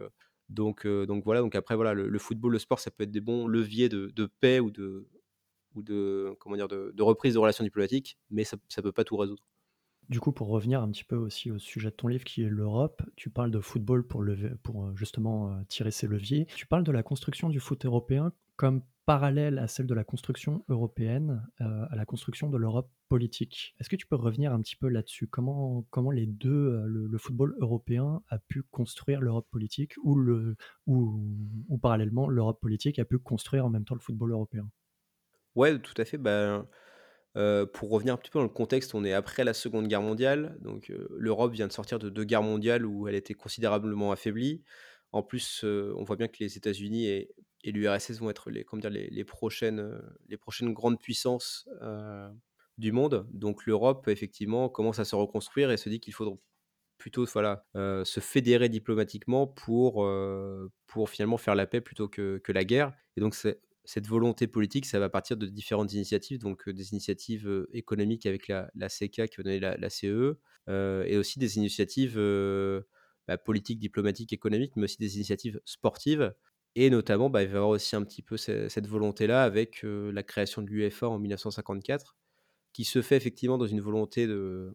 donc, euh, donc voilà, donc après, voilà, le, football, le sport, ça peut être des bons leviers de, paix ou de, comment dire, de, reprise de relations diplomatiques, mais ça ne peut pas tout résoudre. Du coup, pour revenir un petit peu aussi au sujet de ton livre qui est l'Europe, tu parles de football pour, lever- euh, justement euh, tirer ses leviers. Tu parles de la construction du foot européen comme parallèle à celle de la construction européenne, euh, à la construction de l'Europe politique. Est-ce que tu peux revenir un petit peu là-dessus? Comment, comment les deux, euh, le, football européen a pu construire l'Europe politique ou, le, ou, parallèlement l'Europe politique a pu construire en même temps le football européen? Ouais, tout à fait. Ben, pour revenir un petit peu dans le contexte, on est après la Seconde Guerre mondiale. Donc l'Europe vient de sortir de deux guerres mondiales où elle était considérablement affaiblie. En plus, on voit bien que les États-Unis et, l'URSS vont être les, comment dire, les, prochaines, euh, les prochaines grandes puissances euh, du monde. Donc l'Europe, effectivement, commence à se reconstruire et se dit qu'il faudra plutôt voilà, euh, se fédérer diplomatiquement pour, pour finalement faire la paix plutôt que, que la guerre. Et donc cette volonté politique, ça va partir de différentes initiatives, donc des initiatives économiques avec la, la qui va donner la, CE, euh, et aussi des initiatives bah, politiques, diplomatiques, économiques, mais aussi des initiatives sportives. Et notamment, bah, il va y avoir aussi un petit peu ce- cette volonté-là avec la création de l'UEFA en 1954, qui se fait effectivement dans une volonté de,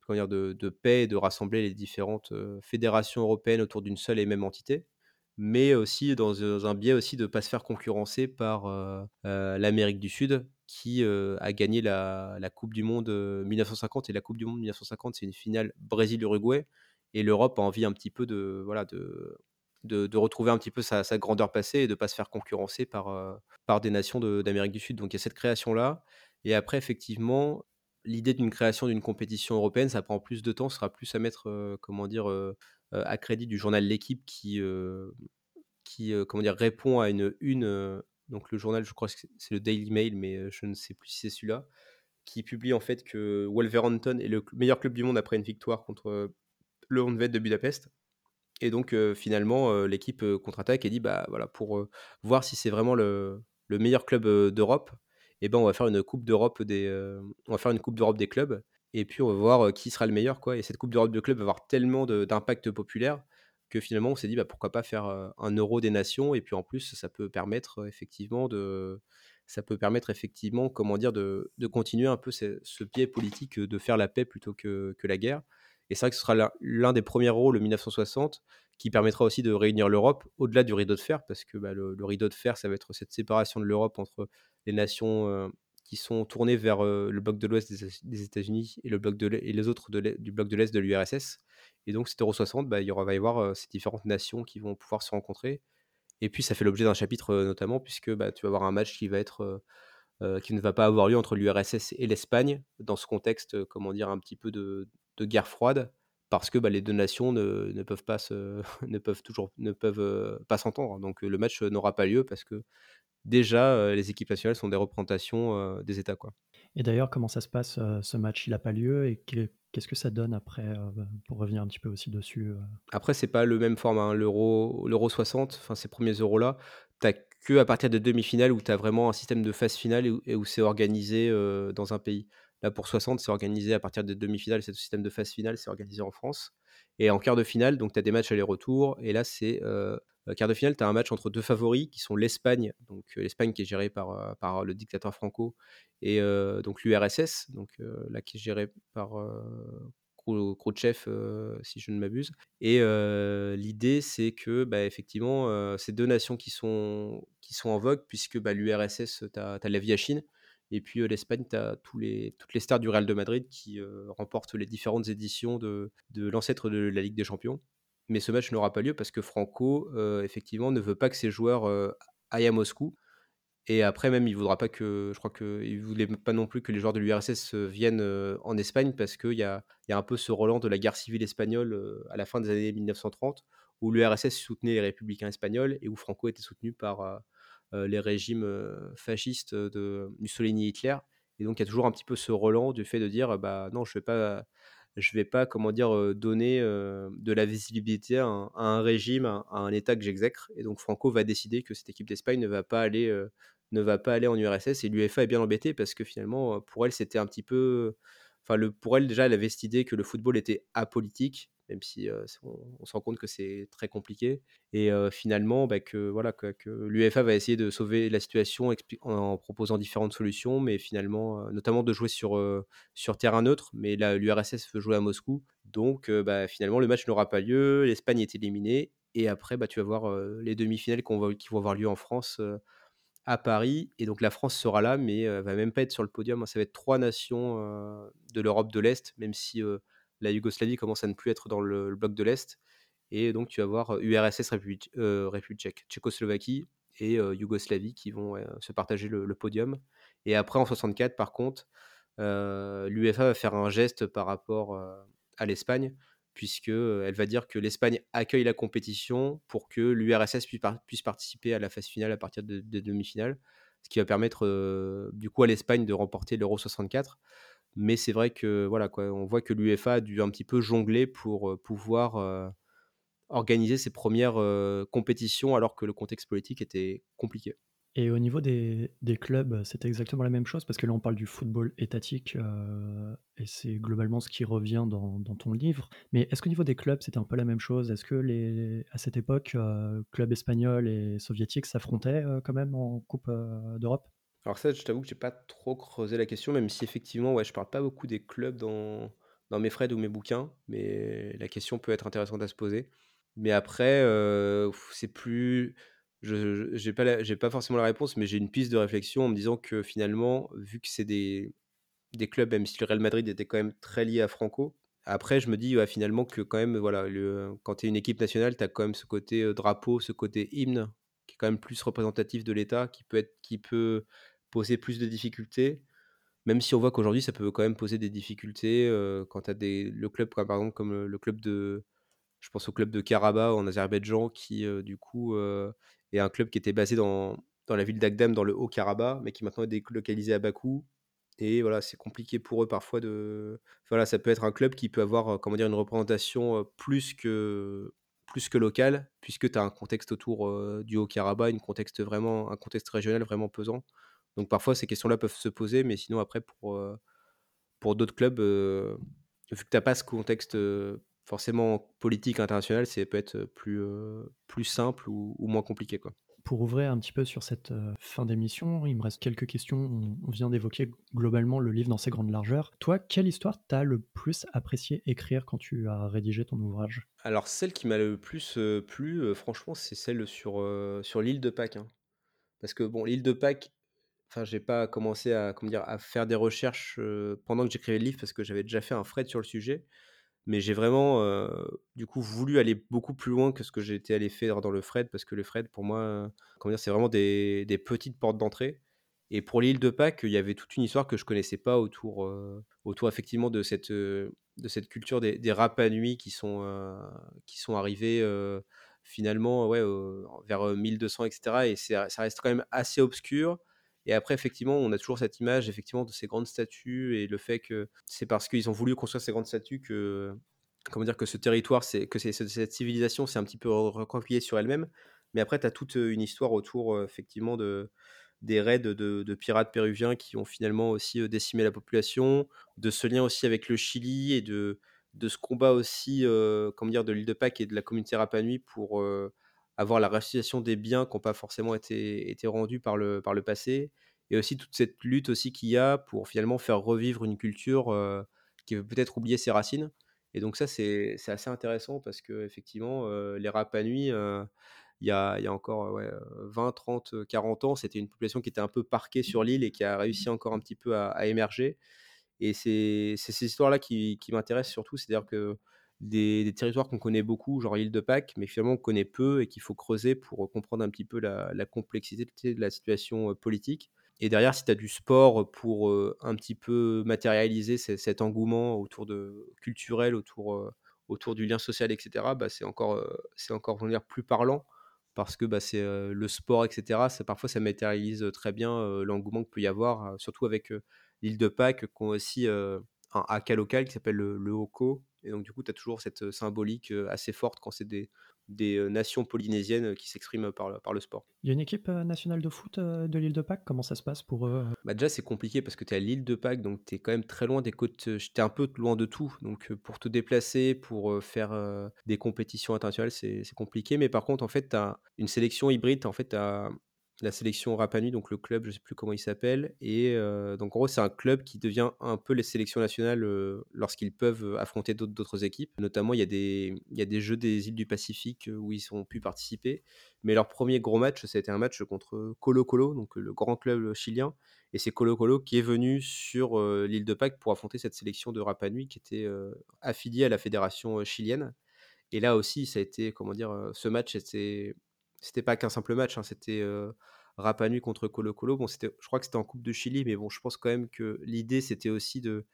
comment de, paix et de rassembler les différentes fédérations européennes autour d'une seule et même entité, mais aussi dans, un biais aussi de ne pas se faire concurrencer par l'Amérique du Sud qui a gagné la, la Coupe du Monde euh, 1950 et la Coupe du Monde 1950 c'est une finale Brésil-Uruguay. Et l'Europe a envie un petit peu de voilà de de, retrouver un petit peu sa, grandeur passée et de pas se faire concurrencer par, euh, par des nations d'Amérique du Sud. Donc il y a cette création-là. Et après, effectivement, l'idée d'une création d'une compétition européenne, ça prend plus de temps, sera plus à mettre, euh, comment dire, euh, à crédit du journal L'équipe qui, qui comment dire, répond à une une. donc le journal, je crois que c'est le Daily Mail, mais je ne sais plus si c'est celui-là, qui publie en fait que Wolverhampton est le meilleur club du monde après une victoire contre le Honved de Budapest. Et donc finalement, l'équipe contre-attaque et dit bah voilà pour voir si c'est vraiment le, le meilleur club d'Europe, et ben on va faire une coupe d'Europe des on va faire une coupe d'Europe des clubs et puis on va voir qui sera le meilleur quoi. Et cette coupe d'Europe de clubs va avoir tellement d'impact populaire que finalement on s'est dit bah pourquoi pas faire un Euro des nations et puis en plus ça peut permettre effectivement de ça peut permettre effectivement comment dire de, de continuer un peu ce, biais politique de faire la paix plutôt que, que la guerre. Et c'est vrai que ce sera l'un des premiers euros, le 1960, qui permettra aussi de réunir l'Europe au-delà du rideau de fer, parce que bah, le, rideau de fer, ça va être cette séparation de l'Europe entre les nations euh, qui sont tournées vers euh, le bloc de l'Ouest des, États-Unis et, le bloc et les autres du bloc de l'Est de l'URSS. Et donc, cet Euro 60, bah, il y aura, va y avoir euh, ces différentes nations qui vont pouvoir se rencontrer. Et puis, ça fait l'objet d'un chapitre notamment, puisque bah, tu vas avoir un match qui va être. qui ne va pas avoir lieu entre l'URSS et l'Espagne, dans ce contexte, comment dire, un petit peu de, de guerre froide, parce que bah, les deux nations ne, ne peuvent pas se, <laughs> ne peuvent toujours ne peuvent pas s'entendre. Donc le match n'aura pas lieu parce que déjà les équipes nationales sont des représentations des États quoi. Et d'ailleurs, comment ça se passe ce match? Il n'a pas lieu et que- qu'est-ce que ça donne après euh, Pour revenir un petit peu aussi dessus. Après c'est pas le même format, hein. l'euro l'euro 60, enfin ces premiers euros là, t'as que à partir des demi-finales où tu as vraiment un système de phase finale et où, c'est organisé euh, dans un pays. Là pour 60, c'est organisé à partir des demi-finales, c'est le système de phase finale, c'est organisé en France. Et en quart de finale, donc tu as des matchs aller-retour. Et là, c'est euh, euh, quart de finale, tu as un match entre deux favoris qui sont l'Espagne, donc euh, l'Espagne qui est gérée par, le dictateur Franco, et donc l'URSS, donc euh, qui est gérée par Khrouchtchev, si je ne m'abuse. Et l'idée, c'est que bah, effectivement, ces deux nations qui sont, qui sont en vogue, puisque bah, l'URSS, tu as, l'Aviachine, et puis l'Espagne, tu as tous les, toutes les stars du Real de Madrid qui remportent les différentes éditions de, de l'ancêtre de la Ligue des Champions. mais ce match n'aura pas lieu parce que Franco, effectivement, ne veut pas que ses joueurs, aillent à Moscou et après même, il voudra pas que je crois qu'il voulait pas non plus que les joueurs de l'URSS, viennent, en Espagne parce qu'il y a il y a un peu ce relent de la guerre civile espagnole, à la fin des années 1930 où l'URSS soutenait les républicains espagnols et où Franco était soutenu par, les régimes, heu, fascistes, de Mussolini et Hitler. Et donc il y a toujours un petit peu ce relent du fait de dire: «Bah non, je vais pas je vais pas, comment dire, donner, de la visibilité à un régime, à un État que j'exècre» et donc Franco va décider que cette équipe d'Espagne ne va pas aller, ne va pas aller en URSS et l'UEFA est bien embêtée parce que finalement, pour elle, c'était un petit peu enfin pour elle déjà, elle avait cette idée que le football était apolitique, même si, on se rend compte que c'est très compliqué et finalement, bah, que voilà, que l'UEFA va essayer de sauver la situation en proposant différentes solutions, mais finalement, notamment de jouer sur, terrain neutre, mais l'URSS veut jouer à Moscou, donc bah, finalement le match n'aura pas lieu, l'Espagne est éliminée et après, bah, tu vas voir, les demi-finales qui vont avoir lieu en France, à Paris et donc la France sera là, mais heu, va même pas être sur le podium, hein. Ça va être 3 nations, de l'Europe de l'Est, même si, la Yougoslavie commence à ne plus être dans le bloc de l'Est et donc tu vas voir, URSS, République, heu, République tchèque, Tchécoslovaquie et heu, Yougoslavie qui vont, se partager le podium et après en 64 par contre, l'UEFA va faire un geste par rapport, à l'Espagne puisque, heu, elle va dire que l'Espagne accueille la compétition pour que l'URSS puisse par puisse participer à la phase finale à partir de des demi-finales. Ce qui va permettre, du coup à l'Espagne de remporter l'Euro 64. Mais c'est vrai que voilà quoi, on voit que l'UEFA a dû un petit peu jongler pour, pouvoir, organiser ses premières res compétitions alors que le contexte politique était compliqué. Et au niveau des clubs, c'est exactement la même chose? Parce que là, on parle du football étatique, et c'est globalement ce qui revient dans dans ton livre. Mais est-ce qu'au niveau des clubs, c'était un peu la même chose? Est-ce que les à cette époque, clubs espagnols et soviétiques s'affrontaient, quand même en coupe, d'Europe? Alors ça, je t'avoue que j'ai pas trop creusé la question, même si effectivement, ouais, je parle pas beaucoup des clubs dans dans mes threads ou mes bouquins, mais la question peut être intéressante à se poser. Mais après, heu, c'est plus je j'ai pas j'ai pas forcément la réponse, mais j'ai une piste de réflexion en me disant que finalement, vu que c'est des des clubs, même si le Real Madrid était quand même très lié à Franco. Après, je me dis, finalement que quand même, voilà, quand tu es une équipe nationale, tu as quand même ce côté, heu, drapeau, ce côté hymne, qui est quand même plus représentatif de l'État, qui peut être qui peut poser plus de difficultés. Même si on voit qu'aujourd'hui, ça peut quand même poser des difficultés, heu, quand tu as des le club par exemple, comme, le club de je pense au club de Karabakh en Azerbaïdjan qui, heu, du coup, heu, est un club qui était basé dans dans la ville d'Agdam, dans le Haut-Karabakh, mais qui maintenant est délocalisé à Bakou et voilà, c'est compliqué pour eux parfois de voilà, ça peut être un club qui peut avoir, heu, comment dire? Une représentation, plus que plus que locale, puisque tu as un contexte autour, du Haut-Karabakh, un contexte régional vraiment pesant. Donc parfois ces questions-là peuvent se poser, mais sinon après pour, pour d'autres clubs, vu que tu as pas ce contexte, forcément politique international, c'est peut être, plus, plus simple ou ou moins compliqué, quoi. Pour ouvrir un petit peu sur cette, fin d'émission, il me reste quelques questions. On on vient d'évoquer globalement le livre dans ses grandes largeurs. Toi, quelle histoire t'a le plus apprécié écrire quand tu as rédigé ton ouvrage? Alors celle qui m'a le plus, plu, franchement, c'est celle sur, sur l'île de Pâques, hein. Parce que bon, l'île de Pâques, enfin, j'ai pas commencé à, comment dire? À faire des recherches, pendant que j'écrivais le livre parce que j'avais déjà fait un thread sur le sujet. Mais j'ai vraiment, du coup, voulu aller beaucoup plus loin que ce que j'étais allé faire dans le thread parce que le thread pour moi, comment dire? C'est vraiment des petites portes d'entrée et pour l'île de Pâques, il y avait toute une histoire que je connaissais pas autour, autour effectivement de cette, de cette culture des des Rapa Nui qui sont, qui sont arrivés, finalement, ouais, vers, heu, 1200 et cetera et ça reste quand même assez obscur et après effectivement, on a toujours cette image effectivement de ces grandes statues et le fait que c'est parce qu'ils ont voulu construire ces grandes statues que, comment dire? Que ce territoire, que cette civilisation s'est un petit peu re recroquevillée sur elle-même. Mais après tu as toute, heu, une histoire autour, heu, effectivement de des raids de pirates péruviens qui ont finalement aussi, heu, décimé la population, de ce lien aussi avec le Chili et de de ce combat aussi, comment dire? De l'île de Pâques et de la communauté Rapa Nui pour, avoir la restitution des biens qui ont pas forcément été été rendus par le par le passé et aussi toute cette lutte aussi qu'il y a pour finalement faire revivre une culture, qui veut peut-être oublier ses racines et donc ça, c'est assez intéressant parce qu'effectivement, heu, les Rapa Nui, heu, il y a il y a encore, ouais, heu, 20-30-40 ans, c'était une population qui était un peu parquée sur l'île et qui a réussi encore un petit peu à émerger et c'est c'est ces histoires-là qui qui m'intéressent surtout. C'est-à-dire que des, territoires qu'on connaît beaucoup, genre l'île de Pâques, mais finalement on connaît peu et qu'il faut creuser pour comprendre un petit peu la, complexité de la situation politique. Et derrière, si tu as du sport pour un petit peu matérialiser cet engouement autour de culturel, autour, autour du lien social, etc., bah, c'est encore, c'est encore dire, plus parlant parce que bah, c'est le sport, etc. Ça, parfois, ça matérialise très bien l'engouement que peut y avoir, surtout avec l'île de Pâques, qui ont aussi un haka local qui s'appelle le, le. Et donc, du coup, tu as toujours cette symbolique assez forte quand c'est des, des nations polynésiennes qui s'expriment par, le- par le sport. Il y a une équipe nationale de foot de l'île de Pâques, comment ça se passe pour eux Bah déjà, c'est compliqué parce que tu es à l'île de Pâques, donc tu es quand même très loin des côtes. Tu es un peu loin de tout. Donc, pour te déplacer, pour faire des compétitions internationales, c'est c'est compliqué. Mais par contre, en fait, tu as une sélection hybride. En fait, tu as la sélection Rapanui, donc le club, je sais plus comment il s'appelle. Et euh, donc en gros, c'est un club qui devient un peu les sélections nationales euh, lorsqu'ils peuvent euh, affronter d'autres équipes. Notamment, il y, a des, il y a des Jeux des îles du Pacifique où ils ont pu participer. Mais leur premier gros match, ça a été un match contre Colo Colo, donc le grand club chilien. Et c'est Colo Colo qui est venu sur l'île de Pâques pour affronter cette sélection de Rapanui qui était affiliée à la fédération chilienne. Et là aussi, ça a été, comment dire, ce match, c'était c'était pas qu'un simple match, hein, c'était euh, Rapanui contre Colo Colo. Bon, c'était, je crois que c'était en Coupe de Chili, mais bon, je pense quand même que l'idée c'était aussi de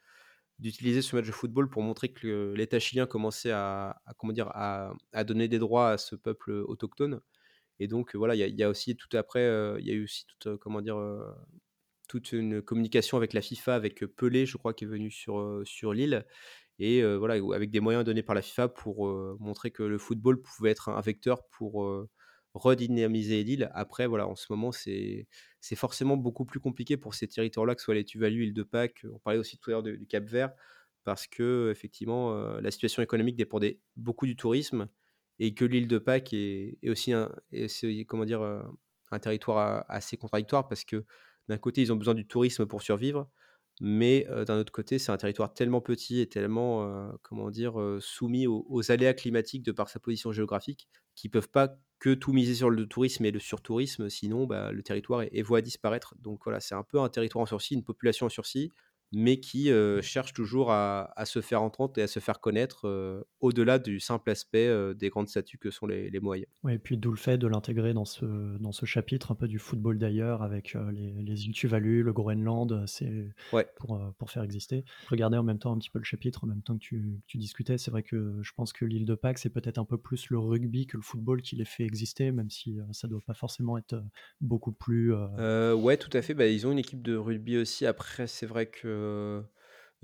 d'utiliser ce match de football pour montrer que l'État chilien commençait à, comment dire à, donner des droits à ce peuple autochtone. Et donc voilà, il y, a aussi tout après, il y a eu aussi toute comment dire toute une communication avec la FIFA, avec Pelé, je crois, qui est venu sur sur l'île et voilà, avec des moyens donnés par la FIFA pour montrer que le football pouvait être un vecteur pour redynamiser l'île. Après, voilà, en ce moment, c'est forcément beaucoup plus compliqué pour ces territoires-là, que ce soit les Tuvalu, l'île de Pâques. On parlait aussi tout à l'heure du Cap Vert, parce que effectivement, euh, la situation économique dépendait beaucoup du tourisme et que l'île de Pâques est, aussi un, comment dire, euh, un territoire assez contradictoire parce que d'un côté, ils ont besoin du tourisme pour survivre, mais d'un autre côté, c'est un territoire tellement petit et tellement, comment dire, soumis aux, aléas climatiques de par sa position géographique, qu'ils peuvent pas que tout miser sur le tourisme et le surtourisme, sinon bah, le territoire est, est à disparaître. Donc voilà, c'est un peu un territoire en sursis, une population en sursis, mais qui euh, cherche toujours à, se faire entendre et à se faire connaître euh, au-delà du simple aspect euh, des grandes statues que sont les, moyens. Oui, et puis d'où le fait de l'intégrer dans ce, dans ce chapitre un peu du football d'ailleurs, avec les, les îles Tuvalu, le Groenland, c'est pour, pour faire exister. Je regardais en même temps un petit peu le chapitre, en même temps que tu, tu discutais, c'est vrai que je pense que l'île de Pâques, c'est peut-être un peu plus le rugby que le football qui les fait exister, même si ça doit pas forcément être beaucoup plus... ouais, tout à fait, bah, ils ont une équipe de rugby aussi, après c'est vrai que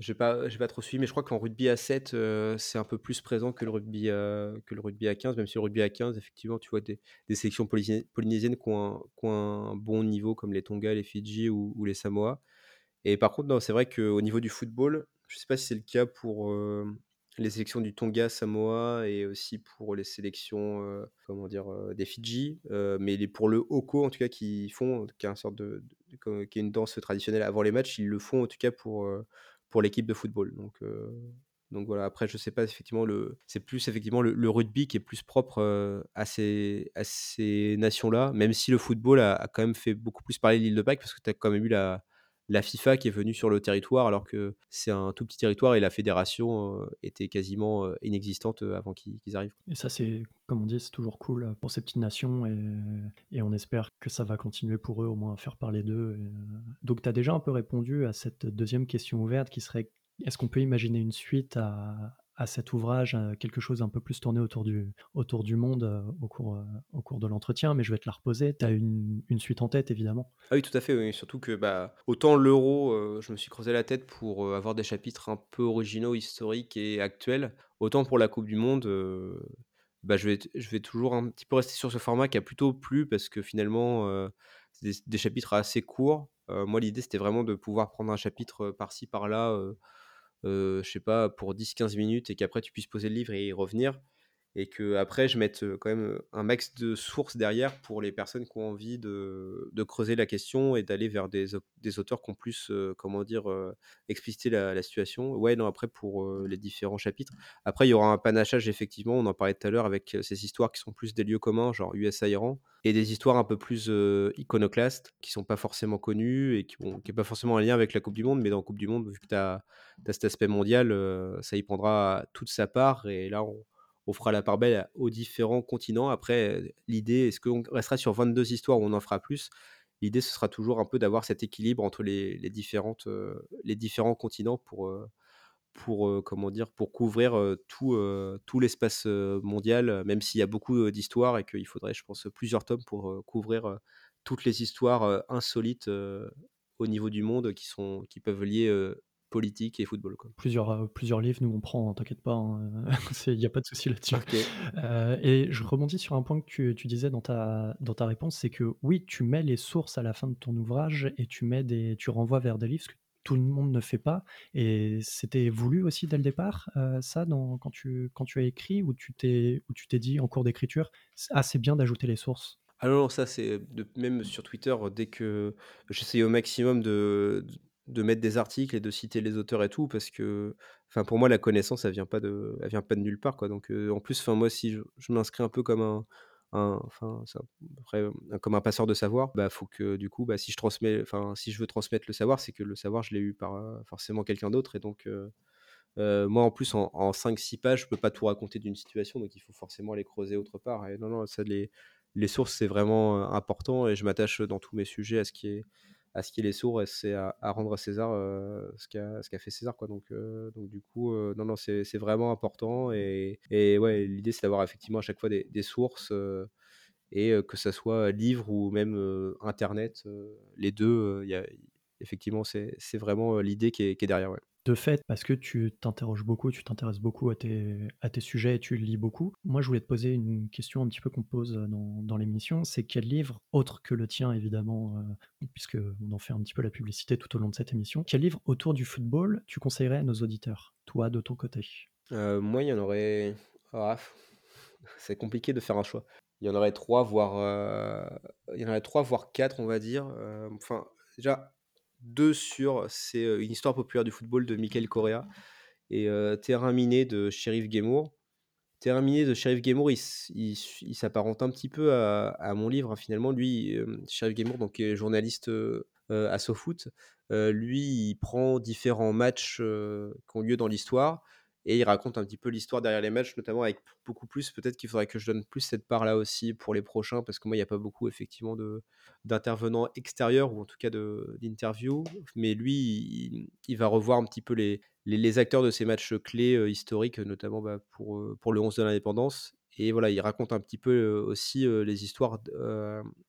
je n'ai pas, pas trop suivi, mais je crois qu'en rugby à 7, c'est un peu plus présent que le, rugby, que le rugby à 15, même si le rugby à 15, effectivement, tu vois des, des sélections polynésiennes qui ont, un, bon niveau, comme les Tonga, les Fidji ou, les Samoa. Et par contre, c'est vrai qu'au niveau du football, je sais pas si c'est le cas pour les sélections du Tonga, Samoa et aussi pour les sélections comment dire, des Fidji, mais pour le Hoko, en tout cas, qui font, qui est, sorte de, qui est une danse traditionnelle avant les matchs, ils le font en tout cas pour, pour l'équipe de football. Donc, donc voilà, après, je sais pas, effectivement, le, c'est plus effectivement le, rugby qui est plus propre à ces, à ces nations-là, même si le football a, a, quand même fait beaucoup plus parler l'île de Pâques, parce que tu as quand même eu la, la FIFA qui est venue sur le territoire alors que c'est un tout petit territoire et la fédération euh, était quasiment euh, inexistante euh, avant qu'ils arrivent. Et ça, c'est, comme on dit, c'est toujours cool pour ces petites nations et, on espère que ça va continuer pour eux au moins à faire parler d'eux. Donc, tu as déjà un peu répondu à cette deuxième question ouverte qui serait est-ce qu'on peut imaginer une suite à, à cet ouvrage, quelque chose un peu plus tourné autour du, autour du monde euh, au, cours, euh, au cours de l'entretien, mais je vais te la reposer. Tu as une, une, suite en tête, évidemment. Ah oui, tout à fait. Surtout que bah, autant l'euro, euh, je me suis creusé la tête pour avoir des chapitres un peu originaux, historiques et actuels, autant pour la Coupe du Monde. bah, je, vais, je vais toujours un petit peu rester sur ce format qui a plutôt plu parce que finalement, c'est des, chapitres assez courts. moi, l'idée, c'était vraiment de pouvoir prendre un chapitre par-ci, par-là je sais pas, pour 10-15 minutes et qu'après tu puisses poser le livre et y revenir. Et qu'après je mette, heu, quand même, heu, un max de sources derrière pour les personnes qui ont envie de creuser la question et d'aller vers des au des auteurs qui ont plus, heu, comment dire, explicité la situation. Ouais, non, après pour, les différents chapitres. Après, il y aura un panachage effectivement, on en parlait tout à l'heure avec, ces histoires qui sont plus des lieux communs, genre USA-Iran et des histoires un peu plus, iconoclastes, qui sont pas forcément connues et qui ont qui est pas forcément en lien avec la coupe du monde, mais dans la coupe du monde, vu que tu as as cet aspect mondial, ça y prendra toute sa part et là on on fera la part belle aux différents continents. Après, l'idée, est-ce qu'on restera sur 22 histoires ou on en fera plus? L'idée, ce sera toujours un peu d'avoir cet équilibre entre les, différentes, euh, les différents continents pour, euh, pour, euh, comment dire, pour couvrir euh, tout, euh, l'espace euh, mondial, même s'il y a beaucoup euh, d'histoires et qu'il faudrait, je pense, plusieurs tomes pour euh, couvrir euh, toutes les histoires euh, insolites euh, au niveau du monde qui, sont, qui peuvent lier euh, politique et football. Quoi. Plusieurs, heu, plusieurs livres, nous on prend, hein, t'inquiète pas, hein, heu, <laughs> c'est il y a pas de souci là-dessus. Heu et je rebondis sur un point que tu tu disais dans ta dans ta réponse, c'est que oui, tu mets les sources à la fin de ton ouvrage et tu mets des tu renvoies vers des livres, ce que tout le monde ne fait pas et c'était voulu aussi dès le départ, ça dans quand tu quand tu as écrit ou tu t'es dit en cours d'écriture: «C ah, c'est bien d'ajouter les sources»? Ah non, non, ça c'est même sur Twitter, dès que j'essaye au maximum de de mettre des articles et de citer les auteurs et tout parce que, enfin, pour moi, la connaissance, elle vient pas de vient pas de nulle part, quoi, donc en plus, enfin, moi, si je m'inscris un peu comme un enfin, comme un passeur de savoir, bah, faut que du coup, bah, si je transmets enfin, si je veux transmettre le savoir, c'est que le savoir, je l'ai eu par, heu, forcément quelqu'un d'autre et donc moi, en plus, en en 5-6 pages, je peux pas tout raconter d'une situation, donc il faut forcément aller creuser autre part et non, non, ça, les les sources, c'est vraiment, important et je m'attache, dans tous mes sujets à ce qui est à ce qui est sources et à à rendre à César, heu, ce qu'a fait César, quoi, donc heu, donc du coup, heu, non, non, c'est c'est vraiment important et et ouais, l'idée, c'est d'avoir effectivement à chaque fois des sources, heu et que ça soit livre ou même, internet, les 2, heu, il effectivement, c'est c'est vraiment, l'idée qui est qui est derrière, ouais. De fait, parce que tu t'interroges beaucoup, tu t'intéresses beaucoup à tes sujets et tu lis beaucoup. Moi, je voulais te poser une question un petit peu qu'on pose, dans l'émission, c'est quel livre, autre que le tien évidemment, heu, puisqu'on en fait un petit peu la publicité tout au long de cette émission, quel livre autour du football tu conseillerais à nos auditeurs, toi de ton côté? Heu, moi, il y en aurait ah, <laughs> c'est compliqué de faire un choix. Il y en aurait 3 voire, heu, il y en aurait 3 voire 4 on va dire, enfin, déjà 2 sur c'est, Une histoire populaire du football de Michael Correa et heu, Terrain miné de Cherif Guémour. Terrain miné de Cherif Guémour, il s'apparente un petit peu à à mon livre, hein, finalement. Lui, hem, Cherif Guémour donc est journaliste, à SoFoot. Lui, il prend différents matchs, qui ont lieu dans l'histoire et il raconte un petit peu l'histoire derrière les matchs, notamment avec beaucoup plus. Peut-être qu'il faudrait que je donne plus cette part-là aussi pour les prochains, parce que moi, il y a pas beaucoup effectivement d'intervenants extérieurs ou en tout cas d'interviews. Mais lui, il va revoir un petit peu les les acteurs de ces matchs clés, heu, historiques, notamment, bah, pour, heu, pour le 11 de l'indépendance. Et voilà, il raconte un petit peu, heu, aussi, les histoires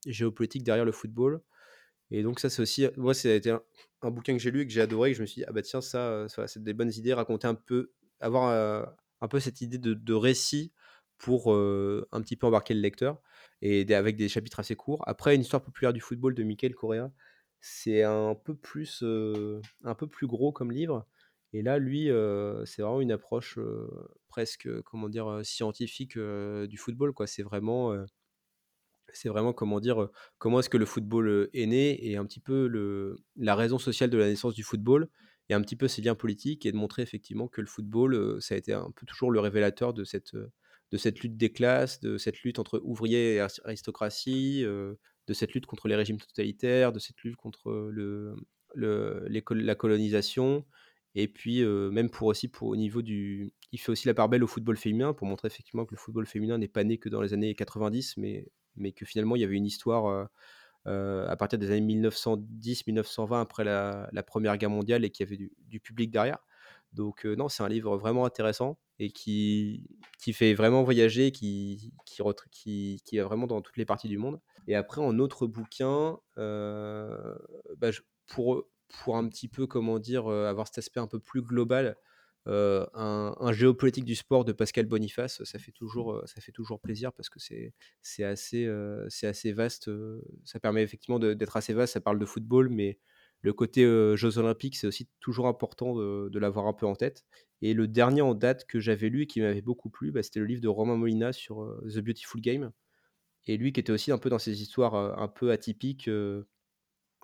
géopolitiques derrière le football. Et donc ça, c'est aussi moi, ça a été un un bouquin que j'ai lu et que j'ai adoré et que je me suis dit: «Ah bah tiens, ça c'est des bonnes idées», raconter un peu avoir, un peu cette idée de récit pour, un petit peu embarquer le lecteur et avec des chapitres assez courts. Après, Une histoire populaire du football de Michael Correa, c'est un peu plus, un peu plus gros comme livre et là, lui, c'est vraiment une approche, presque, comment dire? Scientifique, du football, quoi. C'est vraiment, c'est vraiment, comment dire, comment est-ce que le football, est né et un petit peu le la raison sociale de la naissance du football et un petit peu ses liens politiques et de montrer effectivement que le football, heu, ça a été un peu toujours le révélateur de cette, heu, de cette lutte des classes, de cette lutte entre ouvriers et aris aristocratie, heu, de cette lutte contre les régimes totalitaires, de cette lutte contre, le la colonisation. Et puis, même pour aussi pour au niveau du il fait aussi la part belle au football féminin pour montrer effectivement que le football féminin n'est pas né que dans les années 90 mais mais que finalement il y avait une histoire euh, euh, à partir des années 1910-1920 après la, Première Guerre mondiale et qu'il y avait du, public derrière. Donc euh, non, c'est un livre vraiment intéressant et qui, qui fait vraiment voyager, qui, qui, qui, qui va vraiment dans toutes les parties du monde. Et après, en autre bouquin, euh, bah, pour, pour un petit peu, comment dire, avoir cet aspect un peu plus global, euh, un, géopolitique du sport de Pascal Boniface, ça fait toujours, ça fait toujours plaisir parce que c'est, c'est, assez, euh, c'est assez vaste. ça permet effectivement d'être assez vaste. Ça parle de football, mais, le côté, jeux olympiques, c'est aussi toujours important de l'avoir un peu en tête et le dernier en date que j'avais lu et qui m'avait beaucoup plu, bah, c'était le livre de Romain Molina sur, The Beautiful Game et lui qui était aussi un peu dans ces histoires, un peu atypiques,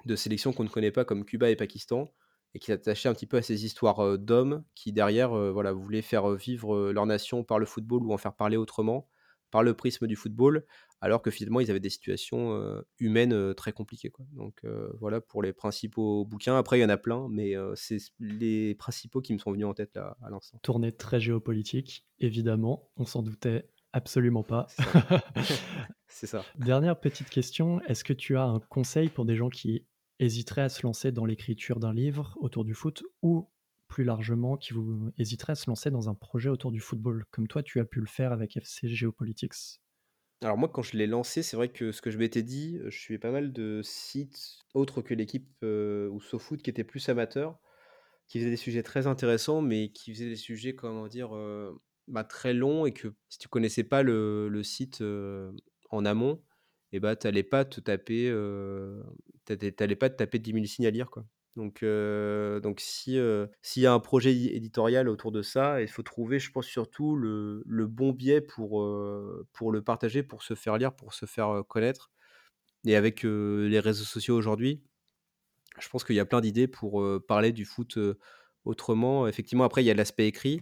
de sélections qu'on ne connaît pas comme Cuba et Pakistan et qui s'attachait un petit peu à ces histoires, d'hommes qui derrière, voilà, voulaient faire, vivre, leur nation par le football ou en faire parler autrement, par le prisme du football, alors que finalement ils avaient des situations, humaines, très compliquées, quoi. Donc voilà pour les principaux bouquins. Après il y en a plein, mais c'est les principaux qui me sont venus en tête là, à l'instant. Tournée très géopolitique, évidemment, on s'en doutait absolument pas. C'est ça. <laughs> C'est ça. Dernière petite question, est-ce que tu as un conseil pour des gens qui hésiteraient à se lancer dans l'écriture d'un livre autour du foot ou plus largement qui vous hésiteraient à se lancer dans un projet autour du football, comme toi tu as pu le faire avec FC Geopolitics? Alors moi, quand je l'ai lancé, c'est vrai que ce que je m'étais dit, heu, je suivais pas mal de sites autres que l'équipe, heu, ou SoFoot qui étaient plus amateurs, qui faisaient des sujets très intéressants, mais qui faisaient des sujets, comment dire, heu, bah, très longs et que si tu connaissais pas le site, heu, en amont et bah, tu allais pas te taper, heu, tu allais tu allais pas te taper 10 000 signes à lire, quoi. Donc donc si, s'il y a un projet éditorial autour de ça, il faut trouver, je pense, surtout le bon biais pour, pour le partager, pour se faire lire, pour se faire, connaître et avec, les réseaux sociaux aujourd'hui, je pense qu'il y a plein d'idées pour, parler du foot, autrement. Effectivement, après, il y a l'aspect écrit,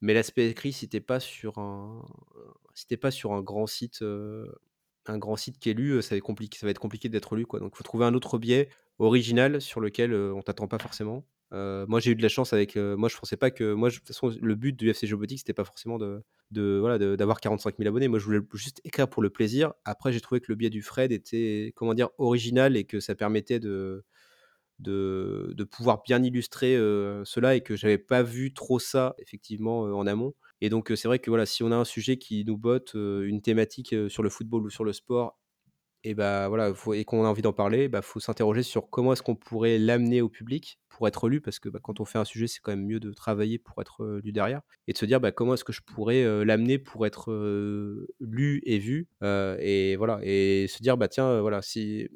mais l'aspect écrit, si tu es pas sur un si pas sur un grand site, un grand site qui est lu, ça va être compliqué d'être lu, quoi. Donc il faut trouver un autre biais original sur lequel, on t'attend pas forcément. Moi, j'ai eu de la chance avec, moi, je pensais pas que moi, de toute façon, le but du FC Géopolitique, c'était pas forcément de voilà, d'avoir 45 000 abonnés. Moi, je voulais juste écrire pour le plaisir. Après, j'ai trouvé que le biais du Fred était, comment dire, original et que ça permettait de de de pouvoir bien illustrer, cela et que j'avais pas vu trop ça effectivement, en amont et donc c'est vrai que voilà, si on a un sujet qui nous botte, une thématique, sur le football ou sur le sport et bah, voilà, et qu'on a envie d'en parler, bah, faut s'interroger sur comment est-ce qu'on pourrait l'amener au public pour être lu parce que, bah, quand on fait un sujet, c'est quand même mieux de travailler pour être, lu derrière et de se dire: «Bah, comment est-ce que je pourrais, l'amener pour être, lu et vu?» et voilà et se dire: «Bah, tiens, voilà, si»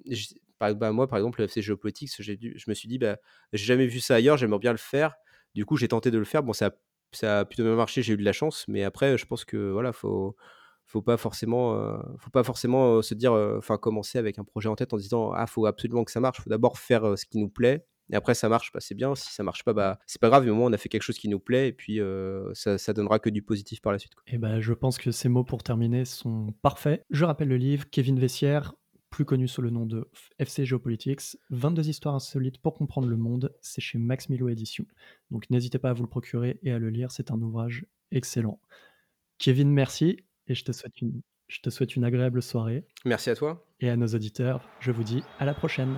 moi, par exemple, le FC Géopolitique, je me suis dit: «Bah, j'ai jamais vu ça ailleurs, j'aimerais bien le faire». Du coup, j'ai tenté de le faire. Bon, ça a ça a plutôt bien marché, j'ai eu de la chance, mais après, je pense que voilà, faut faut pas forcément, heu, faut pas forcément, heu, se dire, heu, enfin commencer avec un projet en tête en disant: «Ah, faut absolument que ça marche». Faut d'abord faire, ce qui nous plaît et après ça marche, bah, c'est bien. Si ça marche pas, bah, c'est pas grave, mais au moins on a fait quelque chose qui nous plaît et puis, ça donnera que du positif par la suite. Et bah, je pense que ces mots pour terminer sont parfaits. Je rappelle le livre, Kevin Vessière, plus connu sous le nom de FC Geopolitics, 22 histoires insolites pour comprendre le monde, c'est chez Max Milo Éditions. Donc n'hésitez pas à vous le procurer et à le lire, c'est un ouvrage excellent. Kevin, merci et je te souhaite une je te souhaite une agréable soirée Merci à toi. et à nos auditeurs, je vous dis à la prochaine.